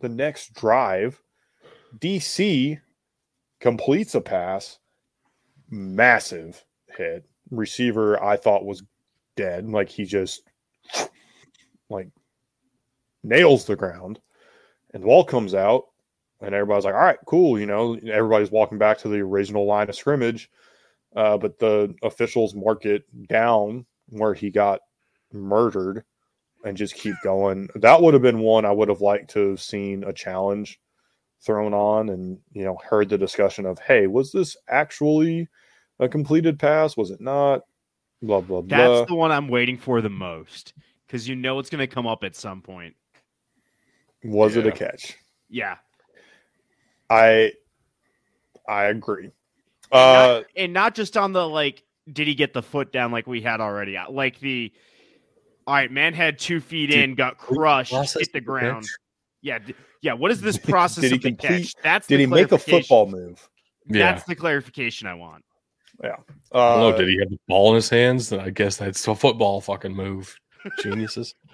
the next drive. DC completes a pass, massive hit. Receiver I thought was dead, like he just like nails the ground, and the ball comes out and everybody's like, "All right, cool." You know, everybody's walking back to the original line of scrimmage, uh, but the officials mark it down where he got murdered, and just keep going. That would have been one I would have liked to have seen a challenge thrown on, and you know, heard the discussion of, "Hey, was this actually a completed pass? Was it not?" Blah blah blah. That's the one I'm waiting for the most because you know it's going to come up at some point. was it a catch? Yeah, I I agree. And Uh, not, and not just on the like, did he get the foot down like we had already? Like the All right, man had two feet Did- in, got crushed, hit the ground. catch? Yeah, d- yeah. What is this process *laughs* Did he the complete- catch? That's Did the he make a football move? Yeah. That's the clarification I want. I Uh, don't know. Did he have the ball in his hands? Then I guess that's a football fucking move. Geniuses. *laughs*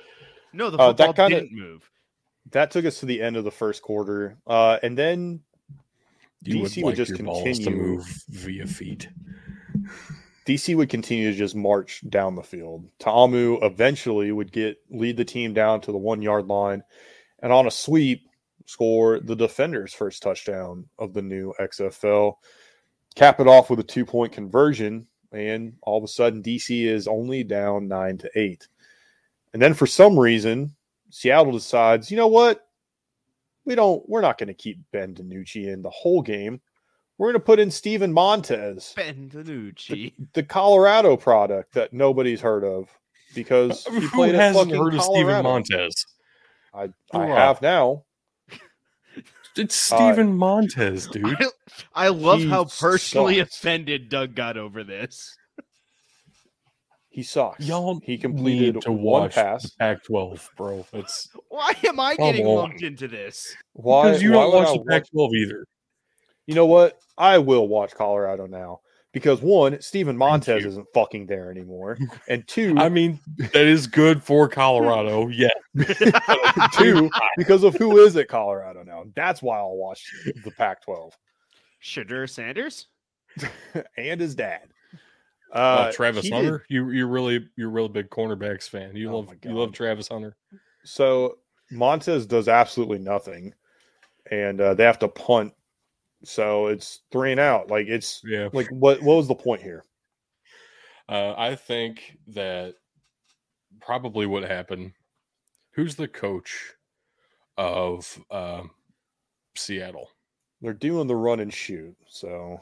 No, the Uh, that football kinda- didn't move. that took us to the end of the first quarter, uh, and then You DC would would just your balls to continue. move via feet. DC would continue to just march down the field. Ta'amu eventually would get lead the team down to the one yard line, and on a sweep, score the defender's first touchdown of the new XFL. Cap it off with a two point conversion, and all of a sudden DC is only down nine to eight. And then for some reason, Seattle decides, you know what? We don't. We're not going to keep Ben DiNucci in the whole game. We're going to put in Steven Montez Ben DiNucci. the Colorado product that nobody's heard of because he Who played at hasn't fucking heard of Steven Montez? I, I are? have now. It's Uh, Montez, dude. I, I love He how personally sucks. offended Doug got over this. He sucks. Y'all he completed need to one watch pass. Pac-12, bro. It's Why am I getting on. lumped into this? Why? because you why don't would watch I the Pac-12 either. You know what? I will watch Colorado now because one, Steven Montez isn't fucking there anymore, *laughs* and two, I mean, that is good for Colorado. Yeah, *laughs* two because of who is at Colorado now. That's why I'll watch the Pac-12 Shedeur Sanders? *laughs* and his dad. Uh, Uh, Travis he did- Hunter. You you're really you're a really big cornerbacks fan. You Oh love you love Travis Hunter. So Montez does absolutely nothing, and uh, they have to punt. So it's three and out. Like it's Yeah, like what? What was the point here? uh, I think that probably what happened. Who's the coach of uh, Seattle? They're doing the run and shoot, so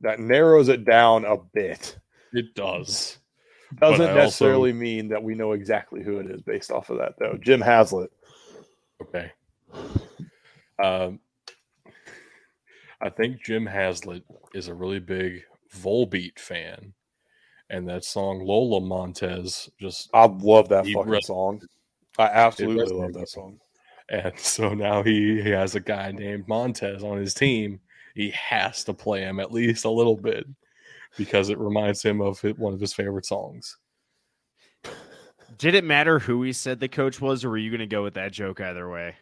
that narrows it down a bit. It does. *laughs* Doesn't I also- necessarily mean that we know exactly who it is based off of that, though. Jim Haslett. Okay. Um, I think Jim Haslett is a really big Volbeat fan, and that song Lola Montez just I love that fucking re- song. I absolutely love that song. and so now he, he has a guy named Montez on his team. He has to play him at least a little bit because it reminds him of one of his favorite songs. Did it matter who he said the coach was, or were you going to go with that joke either way?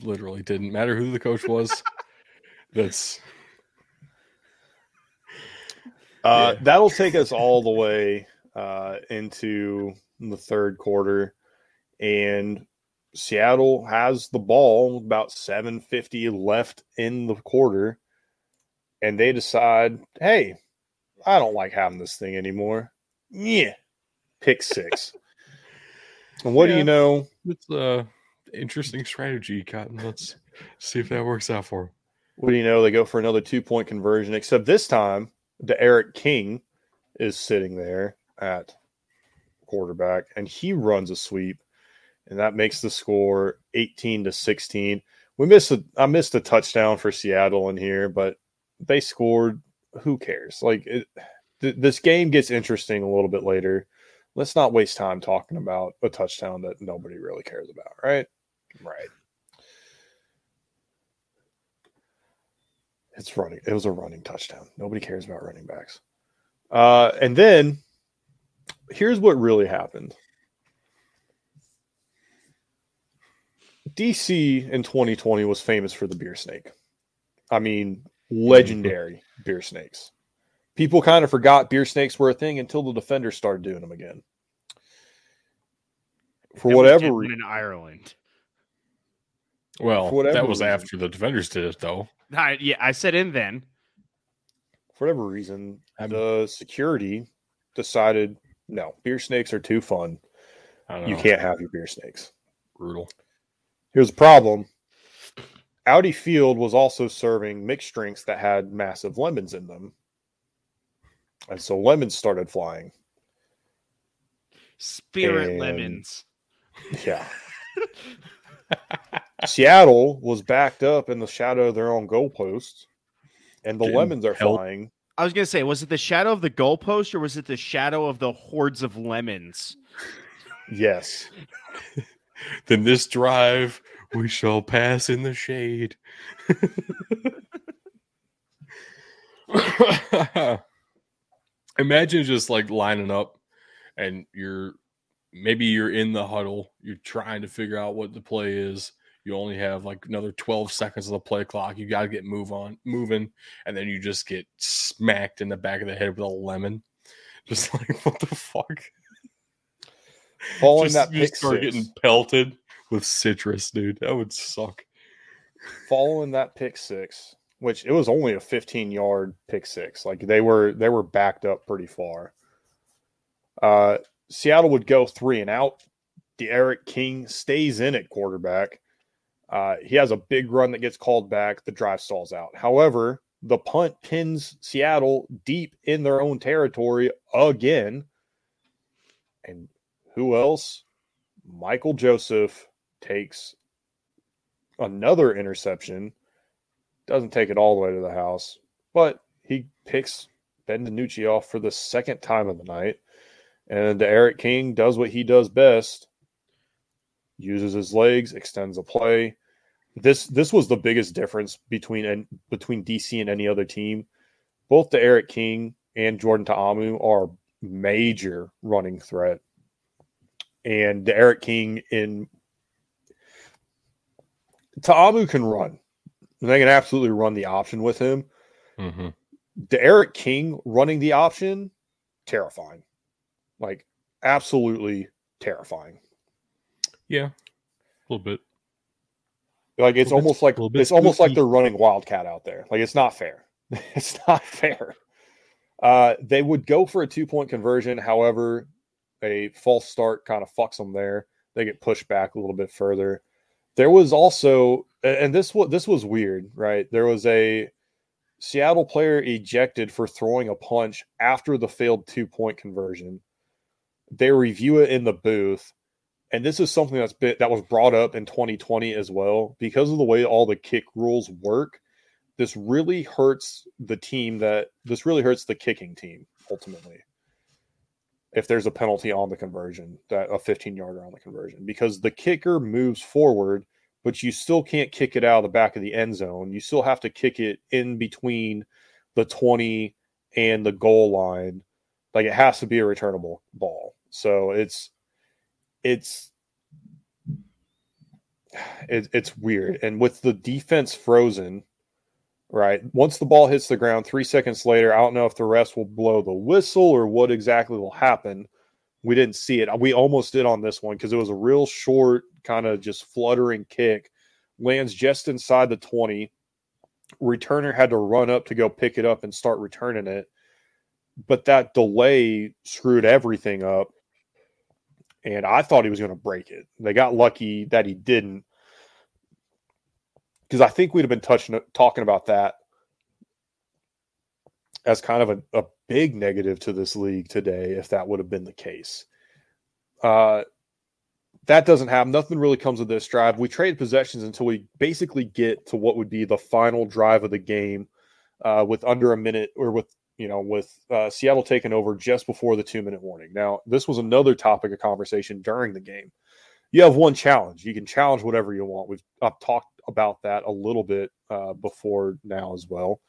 Literally didn't matter who the coach was. *laughs* That's Uh, Yeah. That'll take us all the way uh, into the third quarter, and Seattle has the ball about 750 left in the quarter, and they decide, hey, I don't like having this thing anymore. Yeah, pick six. *laughs* and what do you know? it's a interesting strategy, Cotton. Let's see if that works out for him. What do you know? They go for another two point conversion, except this time, D'Eriq King is sitting there at quarterback and he runs a sweep, and that makes the score 18 to 16. We missed a I missed a touchdown for Seattle in here, but they scored. Who cares? Like it, th- this game gets interesting a little bit later. Let's not waste time talking about a touchdown that nobody really cares about, right? Right. It's running. It was a running touchdown. Nobody cares about running backs. Uh, and then here's what really happened. DC in 2020 was famous for the beer snake. I mean, legendary *laughs* beer snakes. People kind of forgot beer snakes were a thing until the defenders started doing them again. For we whatever reason. in Ireland. Well, whatever that was reason. after the defenders did it, though. I, yeah, I said in then. for whatever reason, I'm- the security decided no, beer snakes are too fun. I don't You can't have your beer snakes. Brutal. Here's the problem Audi Field was also serving mixed drinks that had massive lemons in them. And so lemons started flying. Spirit And- lemons. Yeah. *laughs* Seattle was backed up in the shadow of their own goalposts, and the Getting lemons are help. flying I was gonna say, was it the shadow of the goalpost or was it the shadow of the hordes of lemons? Yes. *laughs* then this drive we shall pass in the shade. *laughs* Imagine just like lining up and you're maybe you're in the huddle, you're trying to figure out what the play is. You only have like another 12 seconds of the play clock. You got to get move on moving and then you just get smacked in the back of the head with a lemon. *laughs* Just *laughs* like what the fuck? Following just, that you pick start six, getting pelted with citrus, dude. That would suck. following that pick six, which it was only a 15 yard pick six. Like they were they were backed up pretty far. Uh, Seattle would go three and out. D'Eriq King stays in at quarterback. Uh, he has a big run that gets called back. The drive stalls out. However, the punt pins Seattle deep in their own territory again. And who else? Michael Joseph takes another interception. Doesn't take it all the way to the house, but he picks Ben DiNucci off for the second time of the night. And D'Eriq King does what he does best. Uses his legs, extends a play. This this was the biggest difference between and between DC and any other team. Both D'Eriq King and Jordan Ta'amu are major running threat. And D'Eriq King in Ta'amu can run. And they can absolutely run the option with him. Mm-hmm. D'Eriq King running the option, terrifying. Like absolutely terrifying. Yeah, a little bit. Like it's Little bit- almost like little bit it's almost like they're running Wildcat out there. Like it's not fair. *laughs* it's not fair. Uh, they would go for a two point conversion. However, a false start kind of fucks them there. They get pushed back a little bit further. There was also, and this was this was weird, right? There was a Seattle player ejected for throwing a punch after the failed two point conversion. They review it in the booth, and this is something that's been that was brought up in 2020 as well because of the way all the kick rules work. This really hurts the team that this really hurts the kicking team ultimately. If there's a penalty on the conversion, that a 15 yarder on the conversion, because the kicker moves forward, but you still can't kick it out of the back of the end zone. You still have to kick it in between the 20 and the goal line. Like it has to be a returnable ball. So it's it's it, it's weird. And with the defense frozen, right? Once the ball hits the ground, three seconds later, I don't know if the rest will blow the whistle or what exactly will happen. We didn't see it. We almost did on this one because it was a real short, kind of just fluttering kick. Lands just inside the 20. Returner had to run up to go pick it up and start returning it. But that delay screwed everything up and I thought he was going to break it. They got lucky that he didn't, because I think we'd have been touching talking about that as kind of a, a big negative to this league today if that would have been the case. Uh, that doesn't happen. Nothing really comes of this drive. We trade possessions until we basically get to what would be the final drive of the game, uh, with under a minute or with you know, with uh, Seattle taking over just before the two minute warning. Now, this was another topic of conversation during the game. You have one challenge. You can challenge whatever you want. We've I've talked about that a little bit uh, before now as well.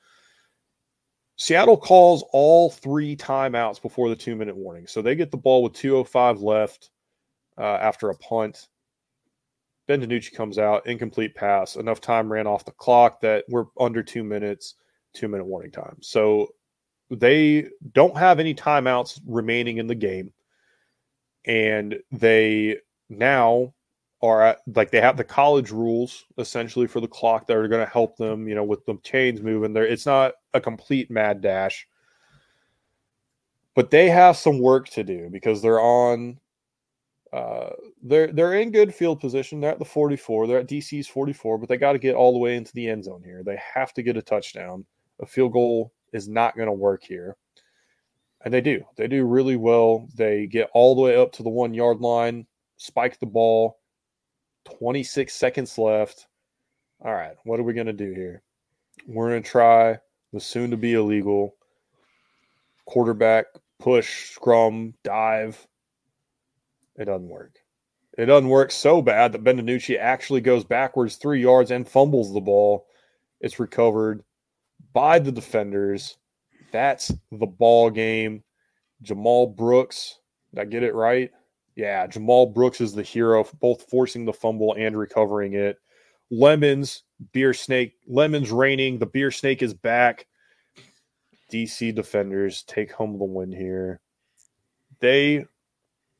Seattle calls all three timeouts before the two minute warning. So they get the ball with 2.05 left uh, after a punt. Ben DiNucci comes out, incomplete pass. Enough time ran off the clock that we're under two minutes, two minute warning time. So they don't have any timeouts remaining in the game. And they now are at, like they have the college rules essentially for the clock that are going to help them you know with the chains moving there. It's not a complete mad dash. But they have some work to do because they're on uh they're they're in good field position. They're at the 44 they're at dc's 44 but they got to get all the way into the end zone here. They have to get a touchdown a field goal is not going to work here. And they do. They do really well. They get all the way up to the one yard line, spike the ball, 26 seconds left. All right, what are we going to do here? We're going to try the soon to be illegal quarterback, push, scrum, dive. It doesn't work. It doesn't work so bad that Ben DiNucci actually goes backwards three yards and fumbles the ball. It's recovered by the defenders. That's the ball game. Jamal Brooks, did I get it right? Yeah, Jamal Brooks is the hero, both forcing the fumble and recovering it. Lemons, beer snake, lemons raining. The beer snake is back. DC defenders take home the win here. They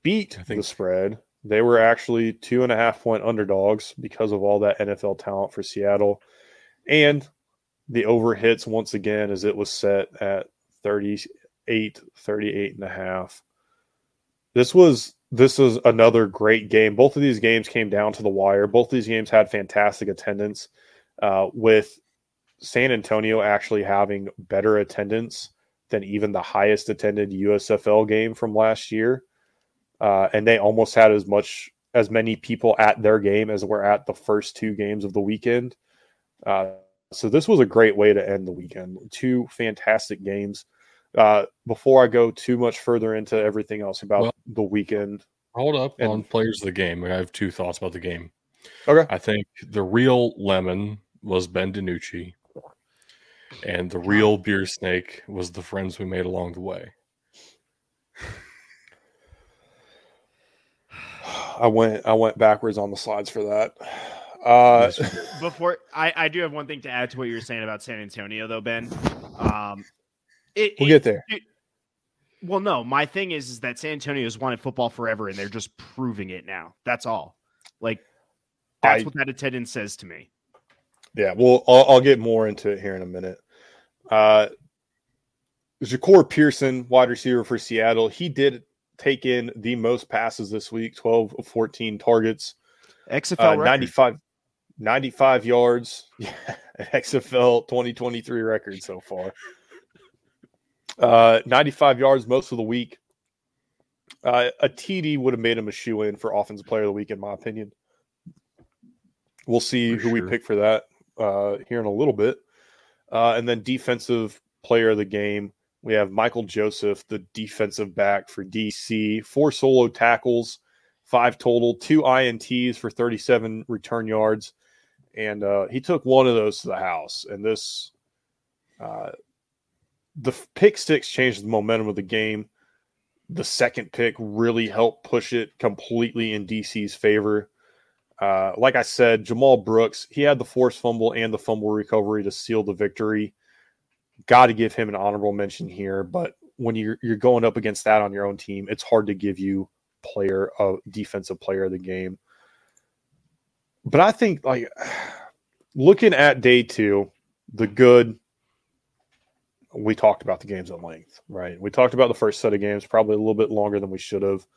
beat think- the spread. They were actually two and a half point underdogs because of all that NFL talent for Seattle. And the over hits once again as it was set at 38, 38 and a half. This was this was another great game. Both of these games came down to the wire. Both these games had fantastic attendance, uh, with San Antonio actually having better attendance than even the highest attended USFL game from last year. Uh, and they almost had as much as many people at their game as were at the first two games of the weekend. Uh, so this was a great way to end the weekend. Two fantastic games. Uh, before I go too much further into everything else about Well- the weekend, Hold up And- on players of the game. I have two thoughts about the game. okay, I think the real lemon was Ben DiNucci, and the real beer snake was the friends we made along the way. *sighs* I went I went backwards on the slides for that. Uh, Before I, I do have one thing to add to what you were saying about San Antonio, though, Ben. Um, it, we'll it- get there. well, no, my thing is, is that San Antonio's wanted football forever, and they're just proving it now. That's all. Like that's I- what that attendance says to me. Yeah, well, I'll, I'll get more into it here in a minute. Uh, Jahcour Pearson, wide receiver for Seattle, he did take in the most passes this week 12 of 14 targets, XFL uh, 95, 95 yards. *laughs* Yeah, XFL 2023 record so far. Uh, 95 yards most of the week. Uh, a TD would have made him a shoe in for Offensive Player of the Week, in my opinion. We'll see For who we pick for that uh, here in a little bit. Uh, and then Defensive Player of the Game, we have Michael Joseph, the defensive back for DC, four solo tackles, five total, two INTs for 37 return yards. And uh, he took one of those to the house. And this, uh, the pick six changed the momentum of the game. The second pick really helped push it completely in DC's favor. Uh, like I said, Jamal Brooks, he had the forced fumble and the fumble recovery to seal the victory. Got to give him an honorable mention here, but when you're you're going up against that on your own team, it's hard to give you player of defensive player of the game. But I think like looking at day two, the good we talked about the games at length, right? We talked about the first set of games, probably a little bit longer than we should have.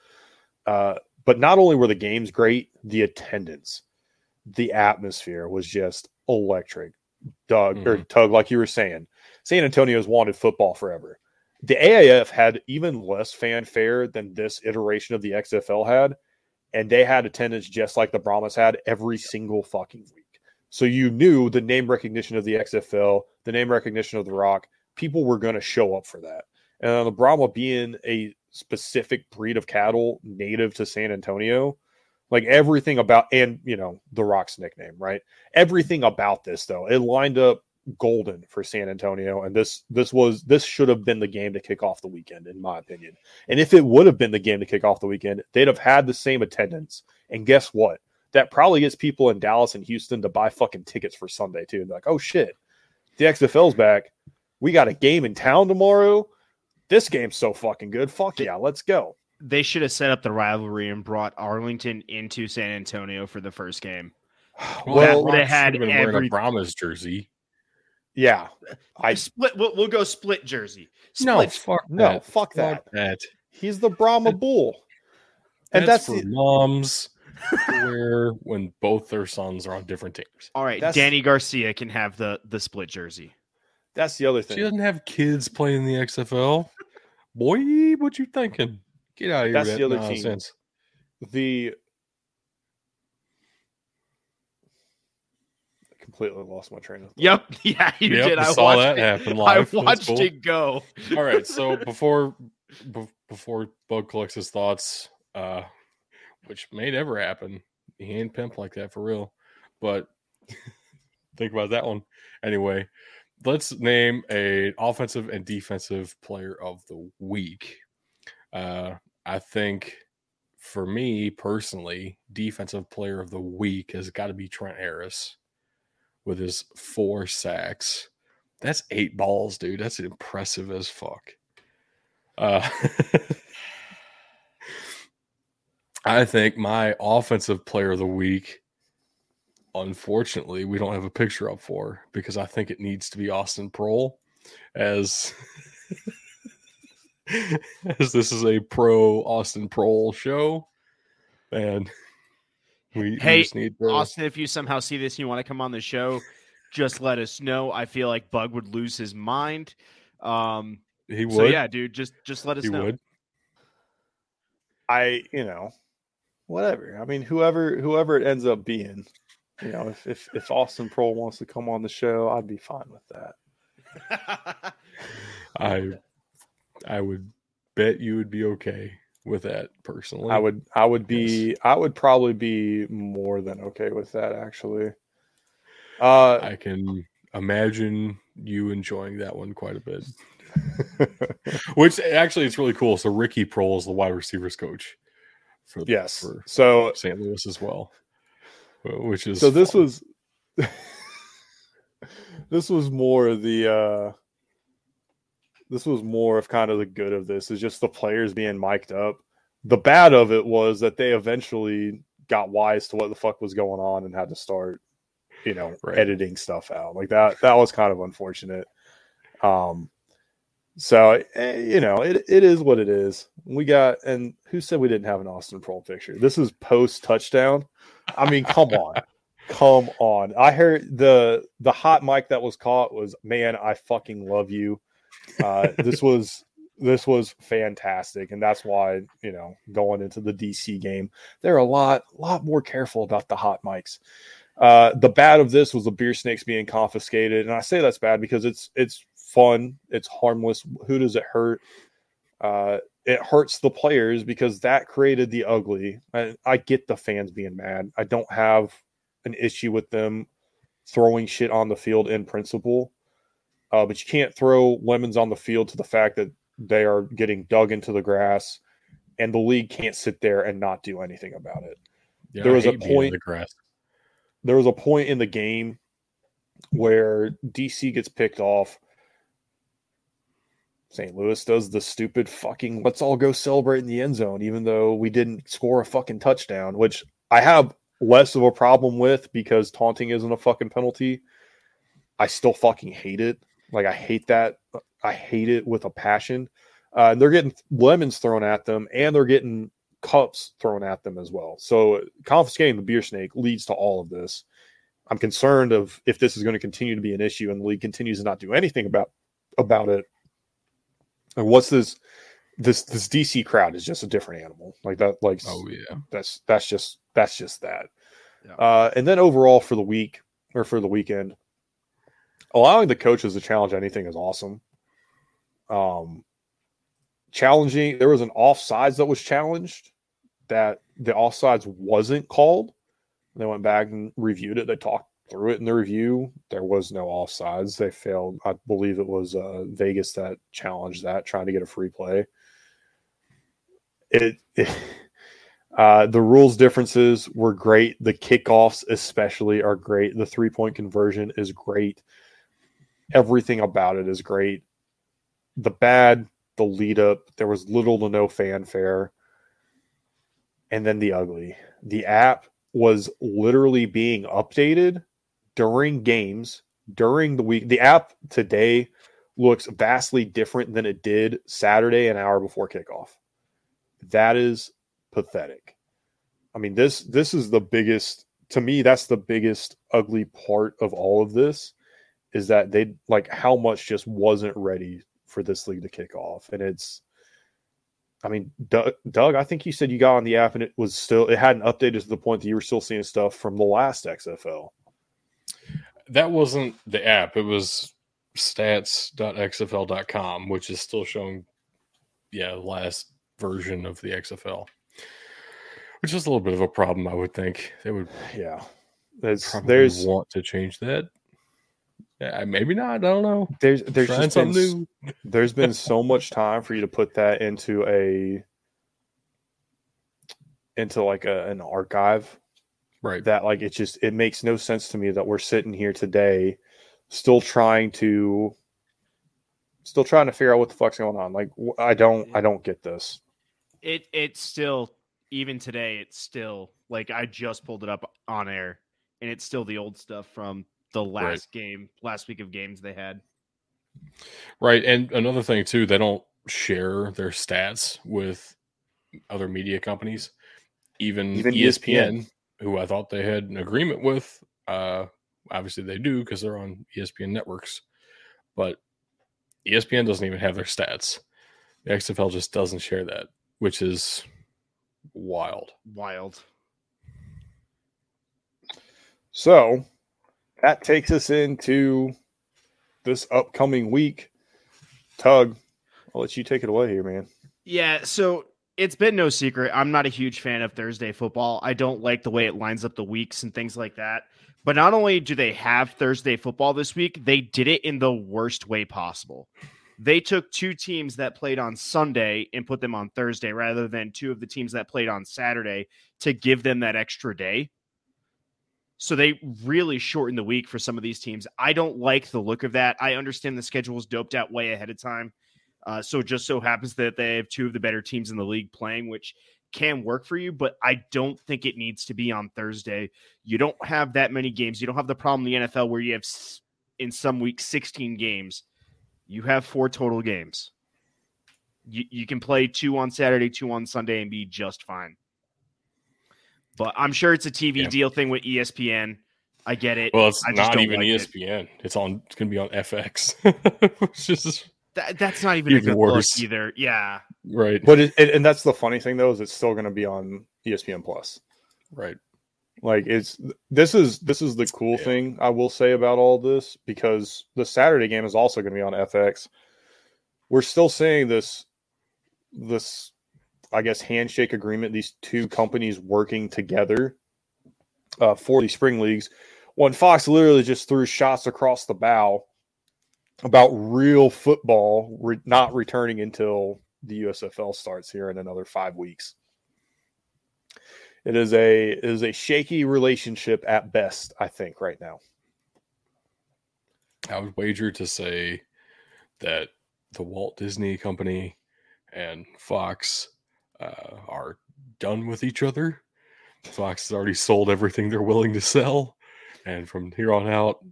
Uh, but not only were the games great, the attendance, the atmosphere was just electric. Doug or Tug, like you were saying, San Antonio's wanted football forever. The AAF had even less fanfare than this iteration of the XFL had, and they had attendance just like the Brahmas had every single fucking week. So you knew the name recognition of the XFL, the name recognition of the Rock, people were going to show up for that. And the Brahma being a specific breed of cattle native to San Antonio, like everything about, and you know, the Rock's nickname, right? Everything about this, though, it lined up golden for San Antonio. And this, this was, this should have been the game to kick off the weekend, in my opinion. And if it would have been the game to kick off the weekend, they'd have had the same attendance. And guess what? That probably gets people in Dallas and Houston to buy fucking tickets for Sunday, too. They're like, oh shit, the XFL's back. We got a game in town tomorrow. This game's so fucking good. Fuck yeah, let's go. They should have set up the rivalry and brought Arlington into San Antonio for the first game. *sighs* Well, they had should have been wearing every- a Brahmas jersey. Yeah. I split. We'll, we'll go split jersey. No, Split. fuck no, that. fuck that. That. He's the Brahma Bull. And that's, that's, for the, moms *laughs* where when both their sons are on different teams. All right, That's- Dany Garcia can have the the split jersey. that's the other thing. She doesn't have kids playing the XFL. Boy, what you thinking? Get out of here. That's the that other team. nonsense. The completely lost my train of thought. Yep. *laughs* Yeah, you Yep, did. I I saw watched that it. happen I live. *laughs* I watched cool. it go. All right, so *laughs* before be- before Bug collects his thoughts, uh, which may never happen, he ain't pimp like that for real. But think about that one anyway. Let's name a offensive and defensive player of the week. Uh, I think for me personally, defensive player of the week has got to be Trent Harris with his four sacks. That's eight balls, dude. That's impressive as fuck. Uh, *laughs* I think my offensive player of the week, unfortunately, we don't have a picture up for because I think it needs to be Austin Proehl, as *laughs* as this is a pro Austin Proehl show, and we, we Hey, just need to, Austin, if you somehow see this and you want to come on the show, just let us know. I feel like Bug would lose his mind. Um, he would, so yeah, dude, just just let us he know. would. I, you know, whatever. I mean, whoever whoever it ends up being, you know, if if, if Austin Proehl wants to come on the show, I'd be fine with that. *laughs* I I would bet you would be okay with that personally. I would I would be I would probably be more than okay with that actually. Uh I can imagine you enjoying that one quite a bit. *laughs* Which actually it's really cool. So Ricky Proehl is the wide receivers coach for yes. for So St. Louis as well. Which is so this fun. was *laughs* this was more the uh this was more of kind of the good of this is just the players being mic'd up. The bad of it was that they eventually got wise to what the fuck was going on and had to start, you know, Right. editing stuff out. Like that that was kind of unfortunate. Um so eh, you know, it, it is what it is. We got and who said we didn't have an Austin Proehl picture? This is post touchdown. I mean, come on. Come on. I heard the the hot mic that was caught was man, I fucking love you. Uh this was this was fantastic. And that's why, you know, going into the DC game, they're a lot, lot more careful about the hot mics. Uh the bad of this was the beer snakes being confiscated. And I say that's bad because it's it's fun, it's harmless. Who does it hurt? Uh it hurts the players because that created the ugly. I, I get the fans being mad. I don't have an issue with them throwing shit on the field in principle. Uh, but you can't throw lemons on the field to the fact that they are getting dug into the grass and the league can't sit there and not do anything about it. Yeah, there was a hate being in point- the grass. There was a point in the game where DC gets picked off. St. Louis does the stupid fucking let's all go celebrate in the end zone, even though we didn't score a fucking touchdown, which I have less of a problem with because taunting isn't a fucking penalty. I still fucking hate it. Like I hate that. I hate it with a passion. Uh, they're getting lemons thrown at them, and they're getting cups thrown at them as well. So confiscating the beer snake leads to all of this. I'm concerned of if this is going to continue to be an issue and the league continues to not do anything about about it. And what's this? This this DC crowd is just a different animal. Like that. Like Oh yeah. that's that's just that's just that. Yeah. Uh, and then overall for the week or for the weekend, allowing the coaches to challenge anything is awesome. Um, challenging there was an offsides that was challenged that the offsides wasn't called. They went back and reviewed it. They talked through it in the review. There was no offsides. They failed. I believe it was uh, Vegas that challenged that, trying to get a free play. It, it *laughs* uh, the rules differences were great. The kickoffs, especially, are great. The three point conversion is great. Everything about it is great. The bad, the lead up, there was little to no fanfare. And then the ugly. The app was literally being updated during games, during the week. The app today looks vastly different than it did Saturday, an hour before kickoff. That is pathetic. I mean, this this is the biggest to me, that's the biggest ugly part of all of this is that they like how much just wasn't ready for this league to kick off. And it's I mean, Doug, Doug, I think you said you got on the app and it was still it hadn't updated to the point that you were still seeing stuff from the last XFL. that wasn't the app. It was stats.xfl.com, which is still showing, yeah, last version of the XFL, which is a little bit of a problem. I would think they would, yeah. There's there's want to change that. Yeah, maybe not. I don't know. there's there's Trying just been, something s- new. *laughs* there's been so *laughs* much time for you to put that into a into like a, an archive Right. that like it just it makes no sense to me that we're sitting here today still trying to still trying to figure out what the fuck's going on like i don't i mm. don't get this It it's still even today. It's still like I just pulled it up on air, and it's still the old stuff from the last game, last week of games they had. Right. And another thing too, they don't share their stats with other media companies. Even, Even ESPN, ESPN. who I thought they had an agreement with, uh obviously they do because they're on ESPN networks. But ESPN doesn't even have their stats. The XFL just doesn't share that, which is wild. Wild. so that takes us into this upcoming week tug i'll let you take it away here man Yeah, so it's been no secret. I'm not a huge fan of Thursday football. I don't like the way it lines up the weeks and things like that. But not only do they have Thursday football this week, they did it in the worst way possible. They took two teams that played on Sunday and put them on Thursday rather than two of the teams that played on Saturday to give them that extra day. So they really shorten the week for some of these teams. I don't like the look of that. I understand the schedule is doped out way ahead of time. Uh, so just so happens that they have two of the better teams in the league playing, which can work for you, but I don't think it needs to be on Thursday. You don't have that many games. You don't have the problem in the NFL where you have in some weeks 16 games. You have four total games. You, you can play two on Saturday, two on Sunday, and be just fine. But I'm sure it's a TV Yeah. deal thing with ESPN. I get it. Well, it's I not even like it. ESPN. It's on it's gonna be on FX. which *laughs* is That, that's not even a Even good worse. look either. Yeah. right. but it, it, and that's the funny thing though is it's still going to be on espn plus Right. Like it's this is this is the cool Yeah. thing I will say about all this because the Saturday game is also going to be on FX. We're still seeing this this I guess handshake agreement these two companies working together uh, for the spring leagues. When Fox literally just threw shots across the bow about real football re- not returning until the USFL starts here in another 5 weeks. It is a it is a shaky relationship at best, I think, right now. I would wager to say that the Walt Disney Company and Fox uh, are done with each other. Fox has already sold everything they're willing to sell, and from here on out,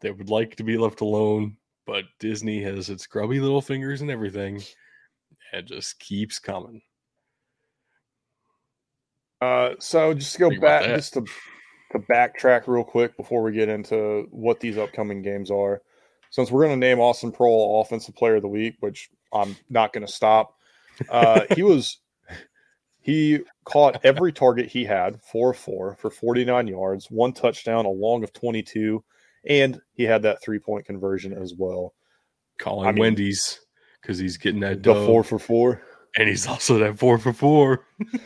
they would like to be left alone. But Disney has its grubby little fingers and everything, and just keeps coming. Uh, so just to go Think back, just to to backtrack real quick before we get into what these upcoming games are. Since we're going to name Austin Proehl Offensive Player of the Week, which I'm not going to stop. Uh, he *laughs* was he caught every target he had, four four for 49 yards, one touchdown, a long of 22, and he had that three point conversion as well. Calling I mean- Wendy's because he's getting that The four for four. and he's also that four for four. *laughs*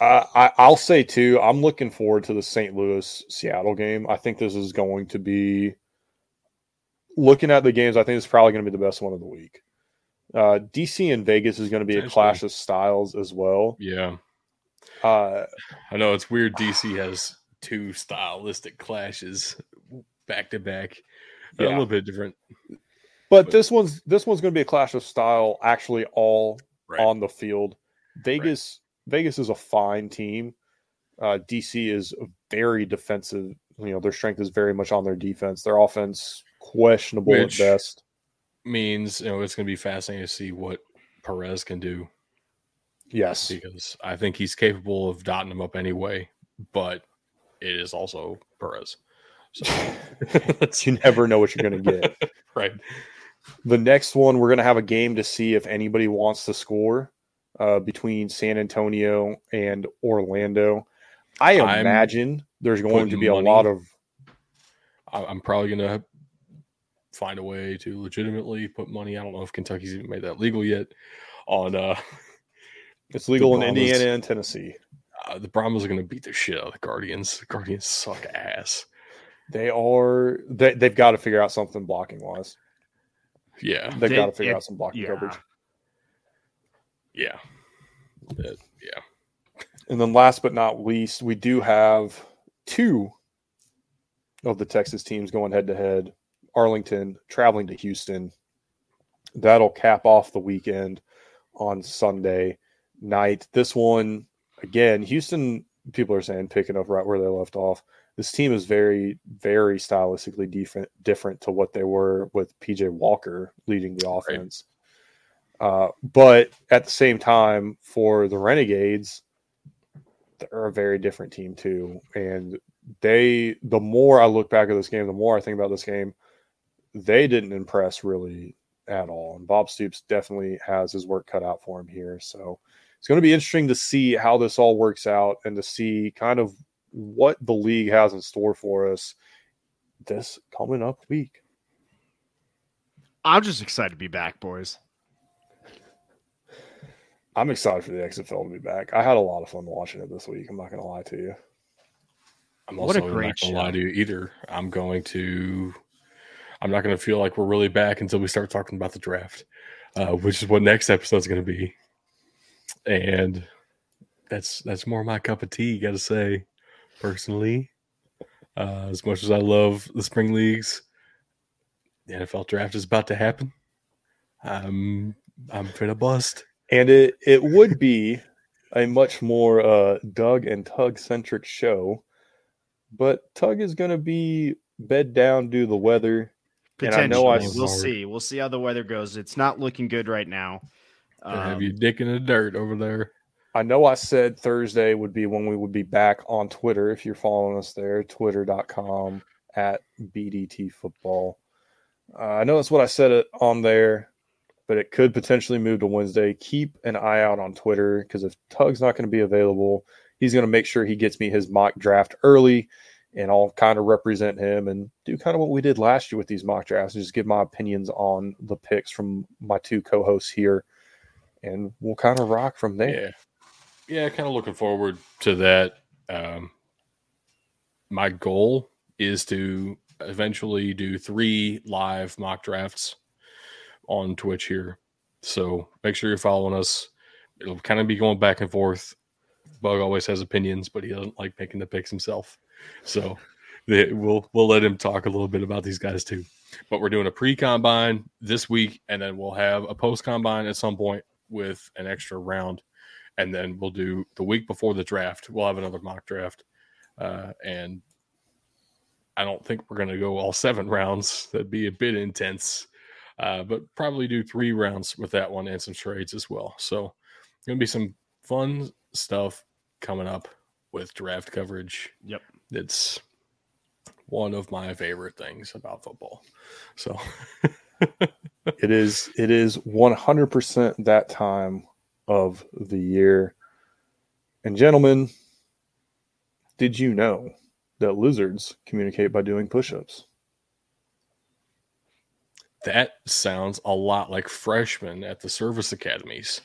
Uh, I, I'll say too. I'm looking forward to the St. Louis Seattle game. I think this is going to be. Looking at the games, I think it's probably going to be the best one of the week. Uh, DC and Vegas is going to be a clash of styles as well. Yeah, Uh, I know it's weird. DC has two stylistic clashes back to back. A little bit different. but But- this one's this one's going to be a clash of style. Actually, all Right. on the field. Vegas Vegas is a fine team. Uh, DC is very defensive. You know their strength is very much on their defense. Their offense questionable Which- at best. Means you know it's going to be fascinating to see what Perez can do Yes, because I think he's capable of dotting them up anyway. But it is also Perez. So *laughs* you never know what you're going to get. *laughs* right. The next one, we're going to have a game to see if anybody wants to score uh, between San Antonio and Orlando. I I'm imagine there's going to be a money- lot of I'm probably gonna find a way to legitimately put money. I don't know if Kentucky's even made that legal yet. On uh, *laughs* It's legal in Brahmas- Indiana and Tennessee. uh the Brahmas are gonna beat the shit out of the Guardians. The Guardians suck ass. They are they they've got to figure out something blocking wise. Yeah, They've They- got to figure it- out some blocking yeah. coverage. yeah, That- yeah. And then last but not least, we do have two of the Texas teams going head to head. Arlington traveling to Houston. That'll cap off the weekend on Sunday night. This one, again, Houston, people are saying picking up right where they left off. This team is very, very stylistically different, different to what they were with PJ Walker leading the offense. Uh, but at the same time, for the Renegades, they're a very different team too. And they, the more I look back at this game, the more I think about this game, they didn't impress really at all. And Bob Stoops definitely has his work cut out for him here. So it's going to be interesting to see how this all works out and to see kind of what the league has in store for us this coming up week. I'm just excited to be back, boys. I'm excited for the XFL to be back. I had a lot of fun watching it this week. I'm not going to lie to you. I'm What a also great not gonna lie to you either. I'm going to. I'm not going to feel like we're really back until we start talking about the draft, uh, which is what next episode is going to be. And that's that's more my cup of tea. Got to say, personally, uh, as much as I love the spring leagues, the NFL draft is about to happen. I'm I'm finna bust. And it it would be a much more uh, Doug and Tug centric show, but Tug is going to be bed down due to the weather. And I know I we'll saw- see. We'll see how the weather goes. It's not looking good right now. Gonna have Um, you dick in the dirt over there. I know I said Thursday would be when we would be back on Twitter. If you're following us there, twitter.com at BDT football. Uh, I know that's what I said it on there, but it could potentially move to Wednesday. Keep an eye out on Twitter because if Tug's not going to be available, he's going to make sure he gets me his mock draft early and I'll kind of represent him and do kind of what we did last year with these mock drafts and just give my opinions on the picks from my two co hosts here. And we'll kind of rock from there. Yeah. Yeah, kind of looking forward to that. Um, my goal is to eventually do three live mock drafts on Twitch here. So make sure you're following us. It'll kind of be going back and forth. Bug always has opinions, but he doesn't like making the picks himself. So the- we'll we'll let him talk a little bit about these guys too. But we're doing a pre combine this week, and then we'll have a post combine at some point with an extra round, and then we'll do the week before the draft. We'll have another mock draft, uh, and I don't think we're going to go all seven rounds. That'd be a bit intense, uh, but probably do three rounds with that one and some trades as well. So, going to be some fun stuff coming up with draft coverage. Yep. It's one of my favorite things about football. So, *laughs* It is it is 100% that time of the year. And gentlemen, did you know that lizards communicate by doing push-ups? that sounds a lot like freshmen at the service academies.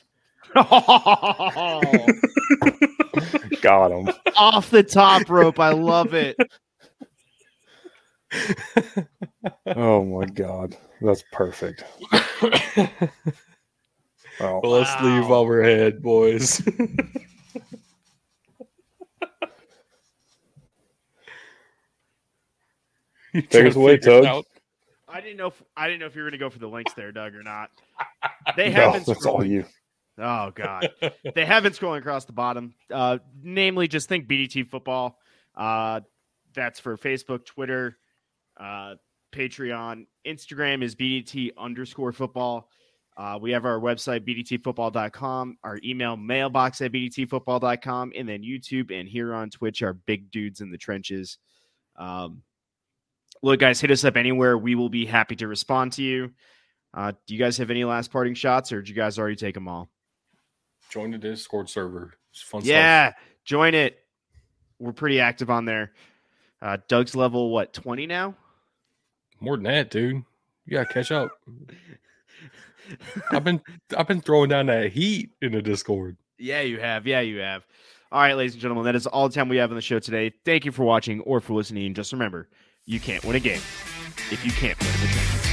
*laughs* *laughs* *laughs* Got him. Off the top rope. I love it. Oh my god. That's perfect. Oh, Well, let's leave Wow. while we're ahead, boys. *laughs* Take us away, figure it Tug. out? I didn't know. If, I didn't know if you were going to go for the links there, Doug, or not. *laughs* They no, haven't. that's all you. Oh God, *laughs* they have been scrolling across the bottom. Uh, namely, just think BDT football. Uh, that's for Facebook, Twitter, uh, Patreon, Instagram is BDT underscore football. Uh, we have our website bdtfootball.com, our email mailbox at bdtfootball.com, and then YouTube and here on Twitch are big dudes in the trenches. Um, look, guys, hit us up anywhere. We will be happy to respond to you. Uh, do you guys have any last parting shots, or did you guys already take them all? Join the Discord server. It's fun stuff. Yeah, join it. We're pretty active on there. Uh, Doug's level what twenty now? More than that, dude. You gotta catch up. *laughs* I've been I've been throwing down that heat in the Discord. Yeah, you have. Yeah, you have. All right, ladies and gentlemen, that is all the time we have on the show today. Thank you for watching or for listening. Just remember, you can't win a game if you can't in the trenches.